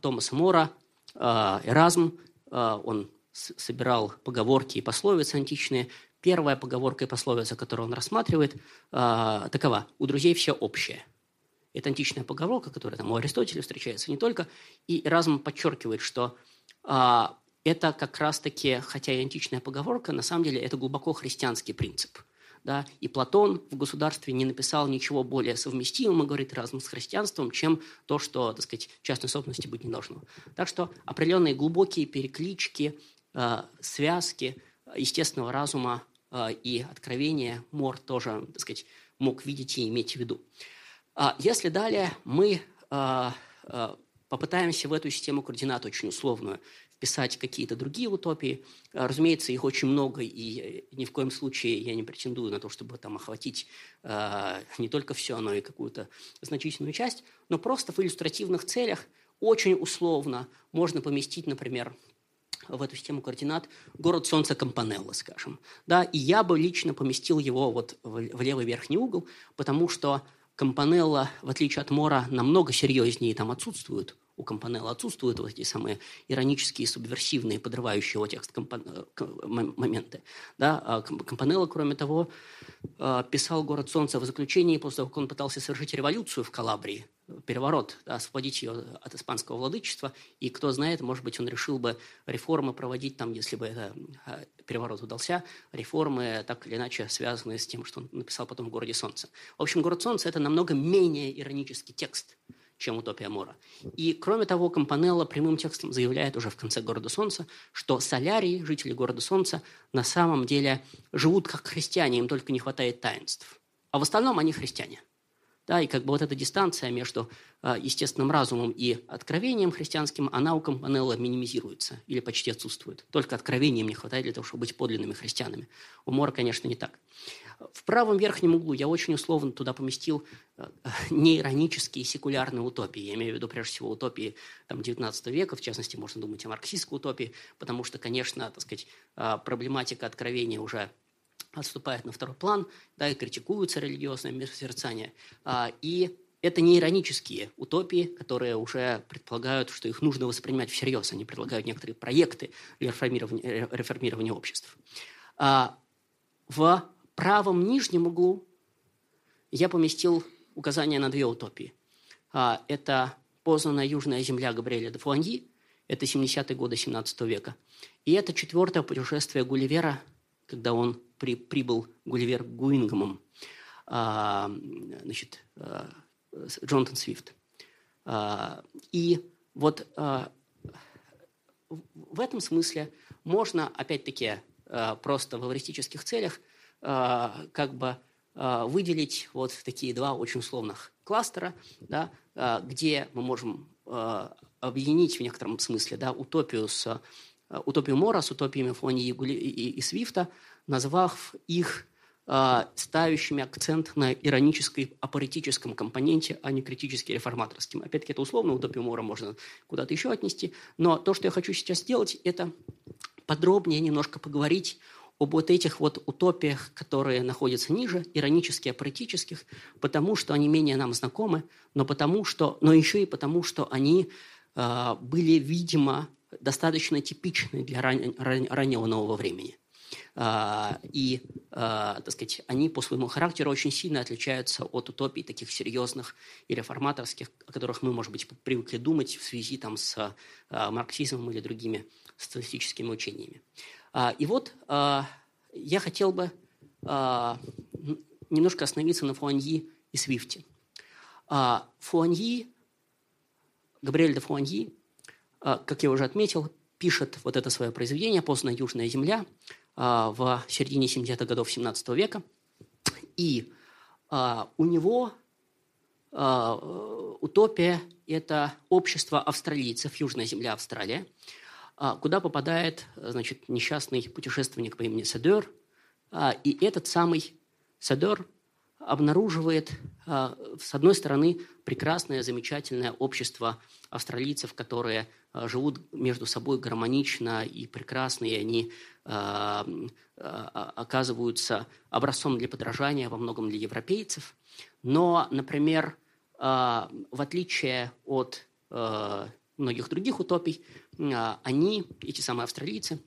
Томаса Мора, Эразм, он собирал поговорки и пословицы античные. Первая поговорка и пословица, которую он рассматривает, такова «У друзей все общее». Это античная поговорка, которая там у Аристотеля встречается не только. И Эразм подчеркивает, что это как раз-таки, хотя и античная поговорка, на самом деле это глубоко христианский принцип. Да? И Платон в государстве не написал ничего более совместимого, говорит, разум с христианством, чем то, что, так сказать, частной собственности быть не должно. Так что определенные глубокие переклички, э, связки естественного разума э, и откровения Мор тоже, так сказать, мог видеть и иметь в виду. А если далее мы э, попытаемся в эту систему координат очень условную писать какие-то другие утопии. А, разумеется, их очень много, и э, ни в коем случае я не претендую на то, чтобы там охватить э, не только все, но и какую-то значительную часть, но просто в иллюстративных целях очень условно можно поместить, например, в эту систему координат город Солнца Кампанелла, скажем. Да, и я бы лично поместил его вот в, левый верхний угол, потому что Кампанелла, в отличие от Мора, намного серьезнее там отсутствует у Компанелла отсутствуют вот эти самые иронические, субверсивные, подрывающие его текст э, моменты. Да? А Компанелла, кроме того, э, писал «Город солнца» в заключении после того, как он пытался совершить революцию в Калабрии, переворот, да, освободить ее от испанского владычества. И кто знает, может быть, он решил бы реформы проводить там, если бы это э, переворот удался, реформы так или иначе связанные с тем, что он написал потом в «Городе солнца». В общем, «Город солнца» – это намного менее иронический текст – чем утопия Мора. И, кроме того, Компанелло прямым текстом заявляет уже в конце «Города Солнца», что солярии, жители Города Солнца, на самом деле живут как христиане, им только не хватает таинств. А в остальном они христиане – да, и как бы вот эта дистанция между э, естественным разумом и откровением христианским, она у Компанелла минимизируется или почти отсутствует. Только откровением не хватает для того, чтобы быть подлинными христианами. У Мора, конечно, не так. В правом верхнем углу я очень условно туда поместил э, неиронические секулярные утопии. Я имею в виду, прежде всего, утопии там, XIX века, в частности, можно думать о марксистской утопии, потому что, конечно, так сказать, э, проблематика откровения уже отступает на второй план, да, и критикуются религиозное миросозерцание. А, и это не иронические утопии, которые уже предполагают, что их нужно воспринимать всерьез. Они предлагают некоторые проекты реформирования, реформирования обществ. А, в правом нижнем углу я поместил указание на две утопии. А, это «Познанная южная земля» Габриэля де Фуаньи, это 70-е годы 17 века. И это четвертое путешествие Гулливера когда он при, прибыл Гулливер Гуингомом, а, значит, а, Джонатан Свифт. А, и вот а, в этом смысле можно, опять-таки, а, просто в эвристических целях как бы а, выделить вот такие два очень условных кластера, да, а, где мы можем объединить в некотором смысле да, утопию с Э, утопию Мора с утопиями Фони и, и, и Свифта, назвав их э, ставящими акцент на иронической апоретическом компоненте, а не критически реформаторским. Опять-таки, это условно, утопию Мора можно куда-то еще отнести. Но то, что я хочу сейчас сделать, это подробнее немножко поговорить об вот этих вот утопиях, которые находятся ниже, иронически апоретических, потому что они менее нам знакомы, но, потому что, но еще и потому, что они э, были, видимо, достаточно типичны для ран, ран, раннего нового времени. А, и, а, так сказать, они по своему характеру очень сильно отличаются от утопий таких серьезных и реформаторских, о которых мы, может быть, привыкли думать в связи там, с а, марксизмом или другими социалистическими учениями. И вот я хотел бы немножко остановиться на Фуаньи и Свифте. Фуаньи, Габриэль де Фуаньи а, как я уже отметил, пишет вот это свое произведение «Поздная Южная Земля» а, в середине 70-х годов 17 века. И а, у него утопия – это общество австралийцев, Южная Земля, Австралия, куда попадает значит, несчастный путешественник по имени Седер. И этот самый Седер обнаруживает, с одной стороны, прекрасное, замечательное общество австралийцев, которые Э, живут между собой гармонично и прекрасно, и они э, э, оказываются образцом для подражания во многом для европейцев. Но, например, в отличие от многих других утопий, они, эти самые австралийцы,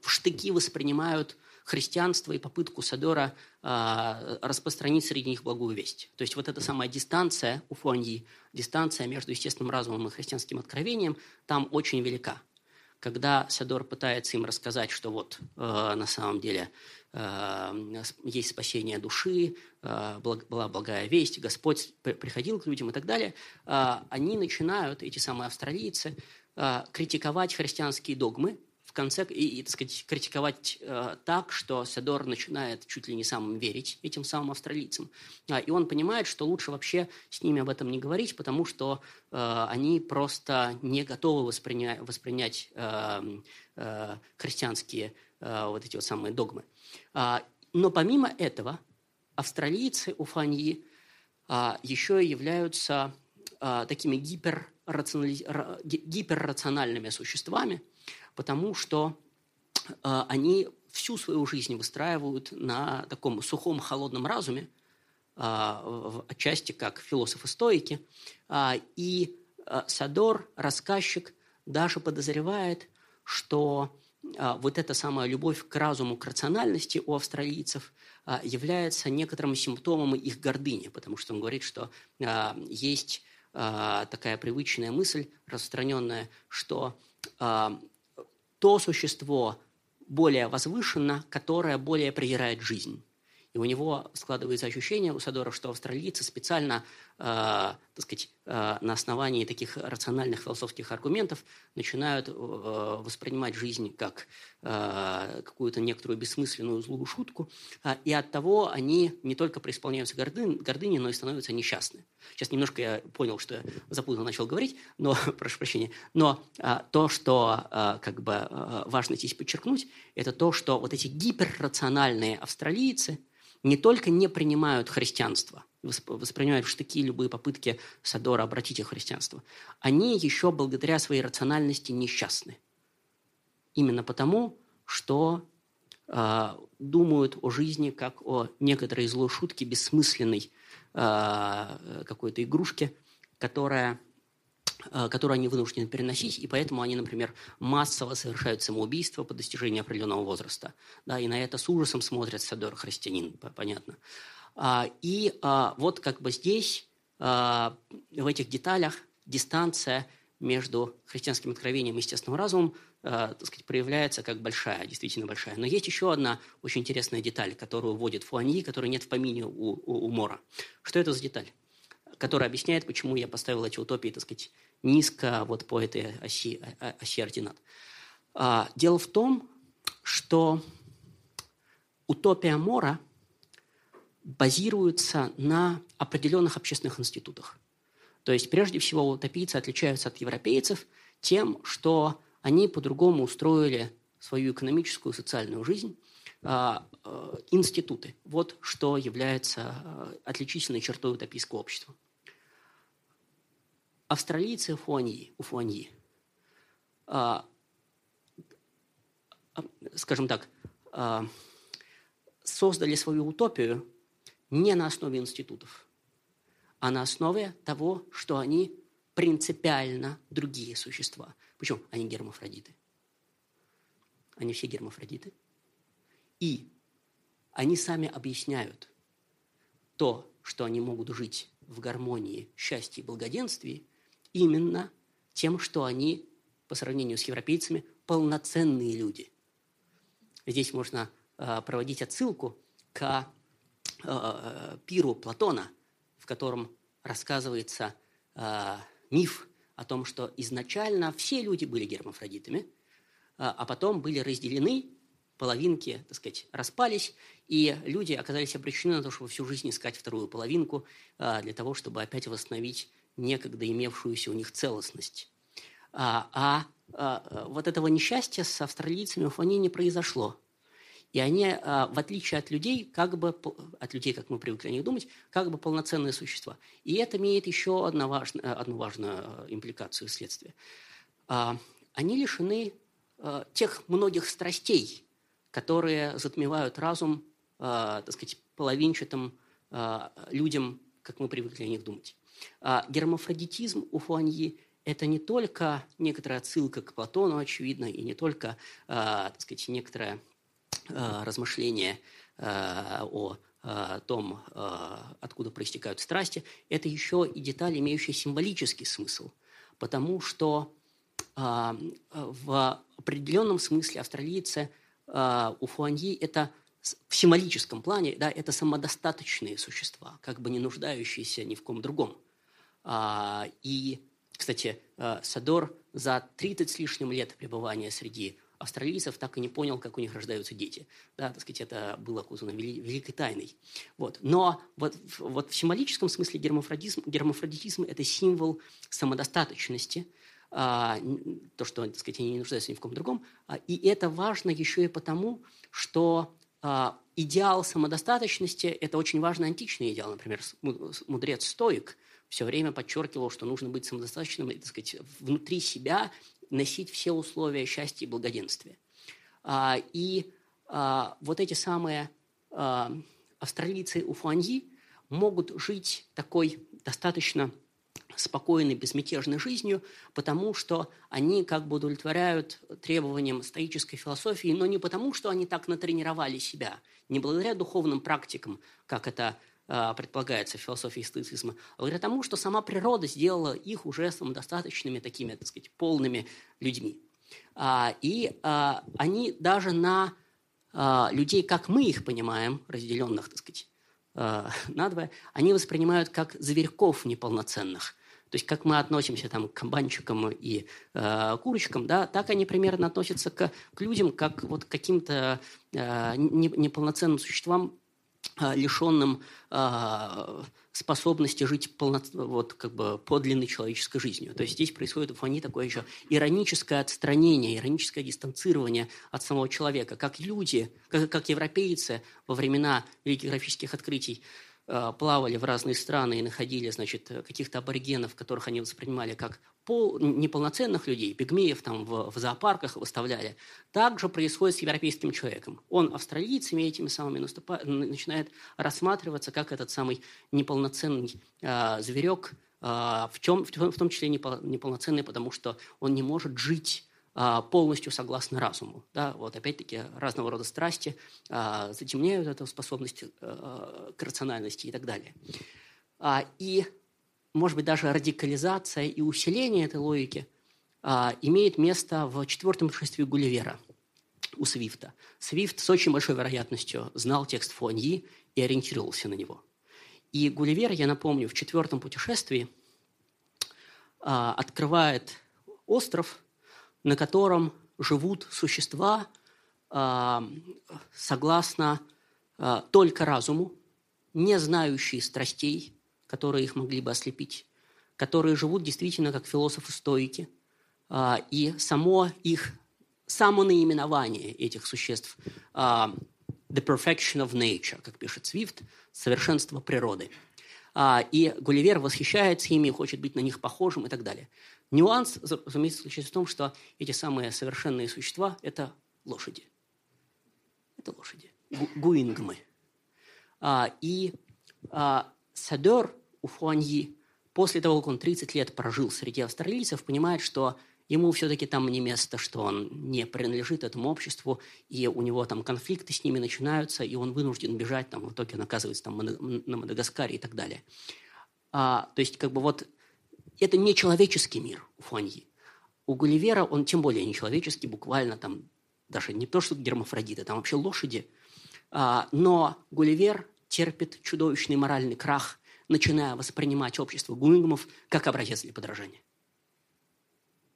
в штыки воспринимают христианство и попытку Садора э, распространить среди них благую весть. То есть вот эта самая дистанция у Фуаньи, дистанция между естественным разумом и христианским откровением, там очень велика. Когда Садор пытается им рассказать, что вот э, на самом деле э, есть спасение души, э, благ, была благая весть, Господь приходил к людям и так далее, э, они начинают, эти самые австралийцы, э, критиковать христианские догмы, конце и, и так сказать, критиковать э, так, что Седор начинает чуть ли не самым верить этим самым австралийцам. А, и он понимает, что лучше вообще с ними об этом не говорить, потому что э, они просто не готовы восприня- воспринять э, э, христианские э, вот эти вот самые догмы. А, но помимо этого, австралийцы у Фаньи а, еще и являются а, такими гиперрационали... гиперрациональными существами, потому что они всю свою жизнь выстраивают на таком сухом, холодном разуме, отчасти как философы-стоики. И Садор, рассказчик, даже подозревает, что вот эта самая любовь к разуму, к рациональности у австралийцев является некоторым симптомом их гордыни, потому что он говорит, что есть такая привычная мысль, распространенная, что то существо более возвышенно, которое более презирает жизнь. И у него складывается ощущение, у Садора, что австралийцы специально, так сказать, э, на основании таких рациональных философских аргументов начинают э, воспринимать жизнь как э, какую-то некоторую бессмысленную злую шутку, э, и от того они не только преисполняются гордын, гордыни, но и становятся несчастны. Сейчас немножко я понял, что я запутанно начал говорить, но, прошу прощения, но э, то, что э, как бы э, важно здесь подчеркнуть, это то, что вот эти гиперрациональные австралийцы – не только не принимают христианство, воспринимают в штыки любые попытки Садора обратить их в христианство, они еще благодаря своей рациональности несчастны. Именно потому, что э, думают о жизни как о некоторой злой шутке, бессмысленной э, какой-то игрушке, которая Э, которую они вынуждены переносить, и поэтому они, например, массово совершают самоубийство по достижении определенного возраста. Да, и на это с ужасом смотрят Садор христианин, понятно. А, и а, вот как бы здесь, а, в этих деталях, дистанция между христианским откровением и естественным разумом так сказать, проявляется как большая, действительно большая. Но есть еще одна очень интересная деталь, которую вводит Фуаньи, которой нет в помине у, у, у Мора. Что это за деталь? Которая объясняет, почему я поставил эти утопии, так сказать, низко вот по этой оси, оси ординат. Дело в том, что утопия Мора базируется на определенных общественных институтах. То есть, прежде всего, утопийцы отличаются от европейцев тем, что они по-другому устроили свою экономическую и социальную жизнь, а, а, институты. Вот что является отличительной чертой утопийского общества австралийцы Фуаньи, у Фуаньи, а, а, скажем так, а, создали свою утопию не на основе институтов, а на основе того, что они принципиально другие существа. Почему? Они гермафродиты. Они все гермафродиты. И они сами объясняют то, что они могут жить в гармонии, счастье и благоденствии, именно тем, что они, по сравнению с европейцами, полноценные люди. Здесь можно э, проводить отсылку к э, пиру Платона, в котором рассказывается э, миф о том, что изначально все люди были гермафродитами, а потом были разделены, половинки, так сказать, распались, и люди оказались обречены на то, чтобы всю жизнь искать вторую половинку для того, чтобы опять восстановить некогда имевшуюся у них целостность. А, а, а вот этого несчастья с австралийцами в Фоне не произошло. И они, а, в отличие от людей, как бы, от людей, как мы привыкли о них думать, как бы полноценные существа. И это имеет еще одну важную, одну важную импликацию следствия. А, они лишены тех многих страстей, которые затмевают разум, так сказать, половинчатым людям, как мы привыкли о них думать. А гермафродитизм у Фуаньи – это не только некоторая отсылка к Платону, очевидно, и не только, так сказать, некоторое а, размышление а, о а, том, откуда проистекают страсти, это еще и деталь, имеющая символический смысл, потому что в определенном смысле австралийцы у Фуаньи – это – в символическом плане, да, это самодостаточные существа, как бы не нуждающиеся ни в ком другом. А, и, кстати, э, Садор за 30 с лишним лет пребывания среди австралийцев так и не понял, как у них рождаются дети. Да, так сказать, это было окутано великой тайной. Вот. Но вот, вот в символическом смысле гермафродизм, гермафродитизм – это символ самодостаточности, а, то, что, так сказать, они не нуждаются ни в ком другом. А, и это важно еще и потому, что а, идеал самодостаточности – это очень важный античный идеал. Например, мудрец-стоик – все время подчеркивал, что нужно быть самодостаточным, так сказать, внутри себя носить все условия счастья и благоденствия. А, и а, вот эти самые а, австралийцы уфуаньи могут жить такой достаточно спокойной, безмятежной жизнью, потому что они как бы удовлетворяют требованиям стоической философии, но не потому, что они так натренировали себя, не благодаря духовным практикам, как это предполагается в философии стоицизма, а благодаря тому, что сама природа сделала их уже самодостаточными, такими, так сказать, полными людьми. А, и а, они даже на а, людей, как мы их понимаем, разделенных, так сказать, а, надвое, они воспринимают как зверьков неполноценных – то есть как мы относимся там, к кабанчикам и э, курочкам, да, так они примерно относятся к, к людям, как вот к каким-то э, неполноценным существам, лишенным э, способности жить полно, вот, как бы подлинной человеческой жизнью. То есть здесь происходит в фоне такое еще ироническое отстранение, ироническое дистанцирование от самого человека. Как люди, как, как европейцы во времена великих графических открытий Э, плавали в разные страны и находили, значит, каких-то аборигенов, которых они воспринимали как пол, неполноценных людей, пигмеев там в, в зоопарках выставляли. Также происходит с европейским человеком. Он австралийцами этими самыми наступа, начинает рассматриваться как этот самый неполноценный э, зверек, э, в, чем, в том числе неполноценный, потому что он не может жить а, полностью согласно разуму. Да? Вот опять-таки разного рода страсти а, затемняют эту способность а, к рациональности и так далее. И, может быть, даже радикализация и усиление этой логики имеет место в четвертом путешествии Гулливера у Свифта. Свифт с очень большой вероятностью знал текст Фуаньи и ориентировался на него. И Гулливер, я напомню, в четвертом путешествии открывает остров – на котором живут существа а, согласно а, только разуму, не знающие страстей, которые их могли бы ослепить, которые живут действительно как философы-стоики. А, и само их самонаименование этих существ the perfection of nature, как пишет Свифт, совершенство природы. И Гулливер восхищается ими, хочет быть на них похожим и так далее. Нюанс, разумеется, заключается в том, что эти самые совершенные существа – это лошади. Это лошади. Гуингмы. А, и а, Садер у Фуаньи, после того, как он 30 лет прожил среди австралийцев, понимает, что ему все-таки там не место, что он не принадлежит этому обществу, и у него там конфликты с ними начинаются, и он вынужден бежать, там, в итоге он оказывается там, на Мадагаскаре и так далее. А, то есть, как бы вот это не человеческий мир у Фуаньи. У Гулливера он тем более не человеческий, буквально там даже не то, что гермафродиты, там вообще лошади. А, но Гулливер терпит чудовищный моральный крах, начиная воспринимать общество гуингмов как образец для подражания.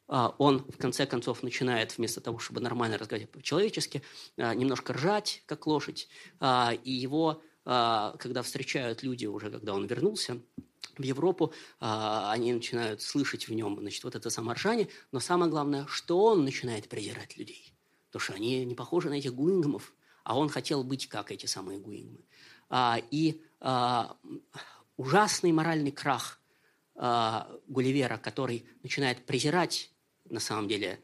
А, он, в конце концов, начинает вместо того, чтобы нормально разговаривать по-человечески, а, немножко ржать, как лошадь. И его, когда встречают люди уже, когда он вернулся, в Европу, а, они начинают слышать в нем значит, вот это саморжание, но самое главное, что он начинает презирать людей. Потому что они не похожи на этих гуингмов, а он хотел быть как эти самые гуингмы. А, и а, ужасный моральный крах а, Гулливера, который начинает презирать, на самом деле,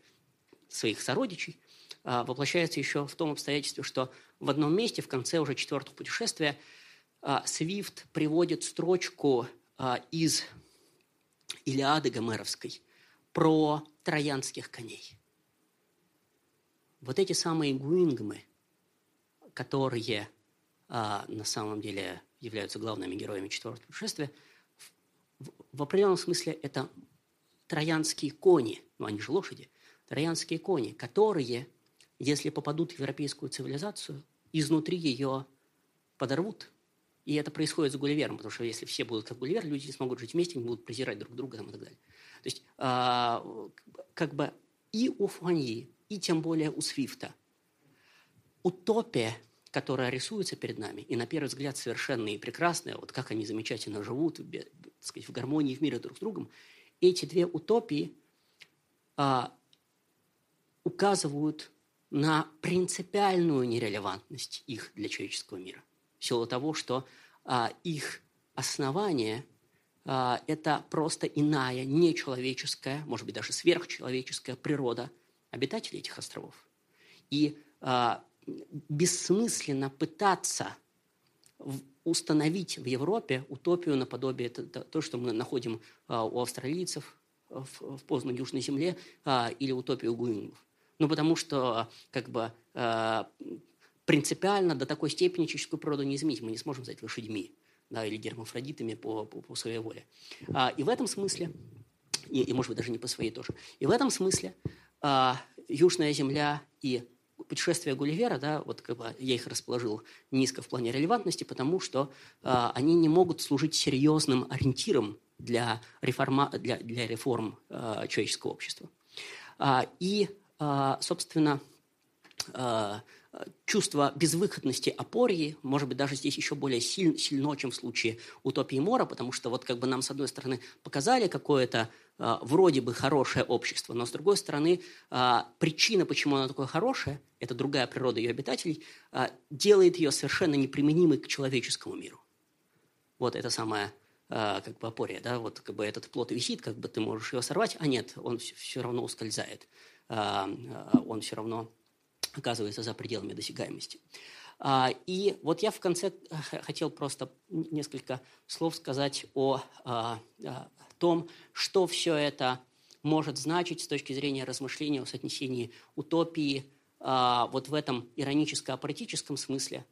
своих сородичей, а, воплощается еще в том обстоятельстве, что в одном месте, в конце уже четвертого путешествия, а, Свифт приводит строчку а, из Илиады Гомеровской про троянских коней. Вот эти самые гуингмы, которые а, на самом деле являются главными героями четвертого путешествия, в, в определенном смысле это троянские кони, ну они же лошади, троянские кони, которые, если попадут в европейскую цивилизацию, изнутри ее подорвут, и это происходит с Гулливером, потому что если все будут как Гулливер, люди не смогут жить вместе, они будут презирать друг друга там, и так далее. То есть э, как бы и у Фуаньи, и тем более у Свифта утопия, которая рисуется перед нами, и на первый взгляд совершенная и прекрасная, вот как они замечательно живут так сказать, в гармонии в мире друг с другом, эти две утопии э, указывают на принципиальную нерелевантность их для человеческого мира – в силу того, что а, их основание это просто иная, нечеловеческая, может быть, даже сверхчеловеческая природа обитателей этих островов. И бессмысленно пытаться установить в Европе утопию наподобие то, что мы находим у австралийцев в, поздней Южной Земле или утопию гуингов. Ну, потому что как бы принципиально до такой степени человеческую природу не изменить. Мы не сможем стать лошадьми да, или гермафродитами по, по, по своей воле. А, и в этом смысле, и, и, может быть, даже не по своей тоже, и в этом смысле а, Южная Земля и путешествия Гулливера, да, вот как бы я их расположил низко в плане релевантности, потому что а, они не могут служить серьезным ориентиром для, реформа, для, для реформ а, человеческого общества. А, и, а, собственно, а, чувство безвыходности Апории, может быть, даже здесь еще более силь, сильно, чем в случае утопии Мора, потому что вот как бы нам, с одной стороны, показали какое-то э, вроде бы хорошее общество, но с другой стороны, э, причина, почему оно такое хорошее, это другая природа ее обитателей, э, делает ее совершенно неприменимой к человеческому миру. Вот это самое как бы опория, да, вот как бы этот плод висит, как бы ты можешь его сорвать, а нет, он все равно ускользает, он все равно оказывается за пределами досягаемости. А, и вот я в конце э, хотел просто несколько слов сказать о, о том, что все это может значить с точки зрения размышления о соотнесении утопии а, вот в этом ироническо-апоретическом смысле,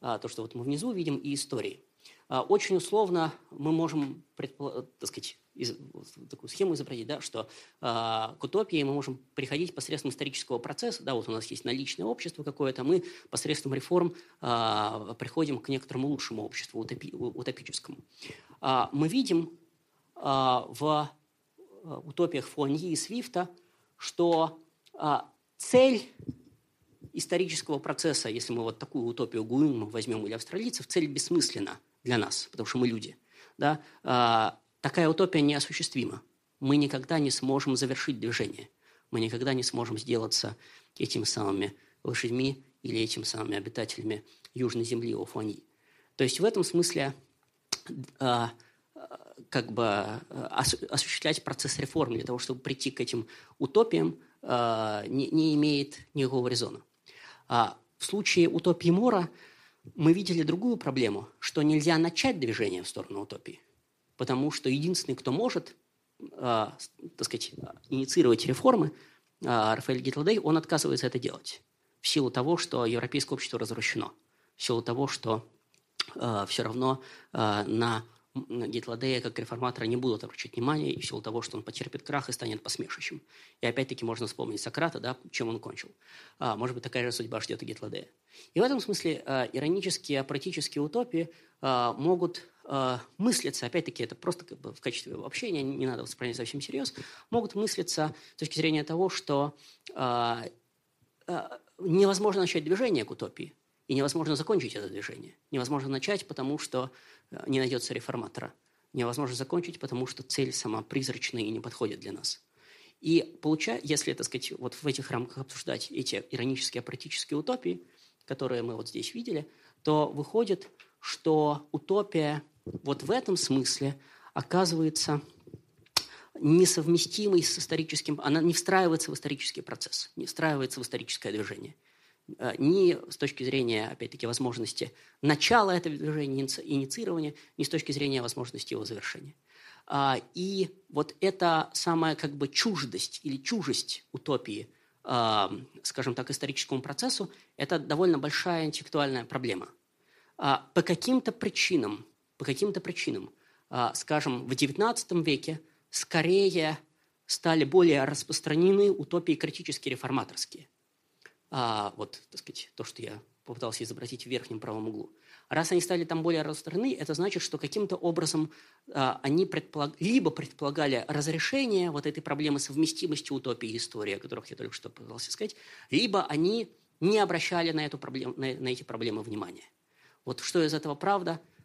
а, то, что вот мы внизу видим, и истории. Очень условно мы можем, так сказать, такую схему изобразить, да, что э, к утопии мы можем приходить посредством исторического процесса, да, вот у нас есть наличное общество какое-то, мы посредством реформ э, приходим к некоторому лучшему обществу, утопи, утопическому. Э, мы видим э, в утопиях Фуаньи и Свифта, что э, цель исторического процесса, если мы вот такую утопию Гуинма возьмем или австралийцев, цель бессмысленна для нас, потому что мы люди. Да? Такая утопия неосуществима. Мы никогда не сможем завершить движение. Мы никогда не сможем сделаться этими самыми лошадьми или этими самыми обитателями Южной Земли Офуани. То есть в этом смысле э, как бы э, осуществлять процесс реформ для того, чтобы прийти к этим утопиям, э, не, имеет никакого резона. А в случае утопии Мора мы видели другую проблему, что нельзя начать движение в сторону утопии потому что единственный, кто может, э, так сказать, инициировать реформы, э, Рафаэль Гитлдей, он отказывается это делать в силу того, что европейское общество развращено, в силу того, что э, все равно э, на Гитладея как реформатора не будут обращать внимания и в силу того, что он потерпит крах и станет посмешищем. И опять-таки можно вспомнить Сократа, да, чем он кончил. А, может быть, такая же судьба ждет и Гитладея. И в этом смысле а, иронические, апаратические утопии а, могут а, мыслиться, опять-таки, это просто как бы в качестве общения, не надо воспринимать совсем всерьез, могут мыслиться с точки зрения того, что а, а, невозможно начать движение к утопии, и невозможно закончить это движение. Невозможно начать, потому что э, не найдется реформатора. Невозможно закончить, потому что цель сама призрачная и не подходит для нас. И получая, если, так сказать, вот в этих рамках обсуждать эти иронические апаратические утопии, которые мы вот здесь видели, то выходит, что утопия вот в этом смысле оказывается несовместимой с историческим, она не встраивается в исторический процесс, не встраивается в историческое движение – Э, ни с точки зрения, опять-таки, возможности начала этого движения, инициирования, ни с точки зрения возможности его завершения. А, и вот эта самая как бы чуждость или чужесть утопии, а, скажем так, историческому процессу, это довольно большая интеллектуальная проблема. А, по каким-то причинам, по каким-то причинам, скажем, в XIX веке скорее стали более распространены утопии критически реформаторские – а, вот, так сказать, то, что я попытался изобразить в верхнем правом углу. Раз они стали там более распространены, это значит, что каким-то образом а, они предполаг... либо предполагали разрешение вот этой проблемы совместимости утопии и истории, о которых я только что пытался сказать, либо они не обращали на, эту проблему, на, эти проблемы внимания. Вот что из этого правда, а,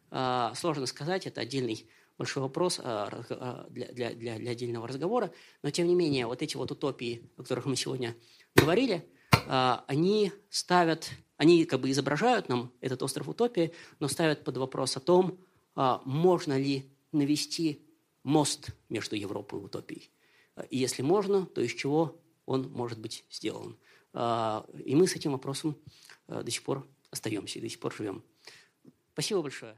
сложно сказать, это отдельный большой вопрос а, а, для, для, для, отдельного разговора, но тем не менее вот эти вот утопии, о которых мы сегодня говорили – а, они ставят, они как бы изображают нам этот остров утопии, но ставят под вопрос о том, а, можно ли навести мост между Европой и утопией. И если можно, то из чего он может быть сделан. И мы с этим вопросом до сих пор остаемся и до сих пор живем. Спасибо большое.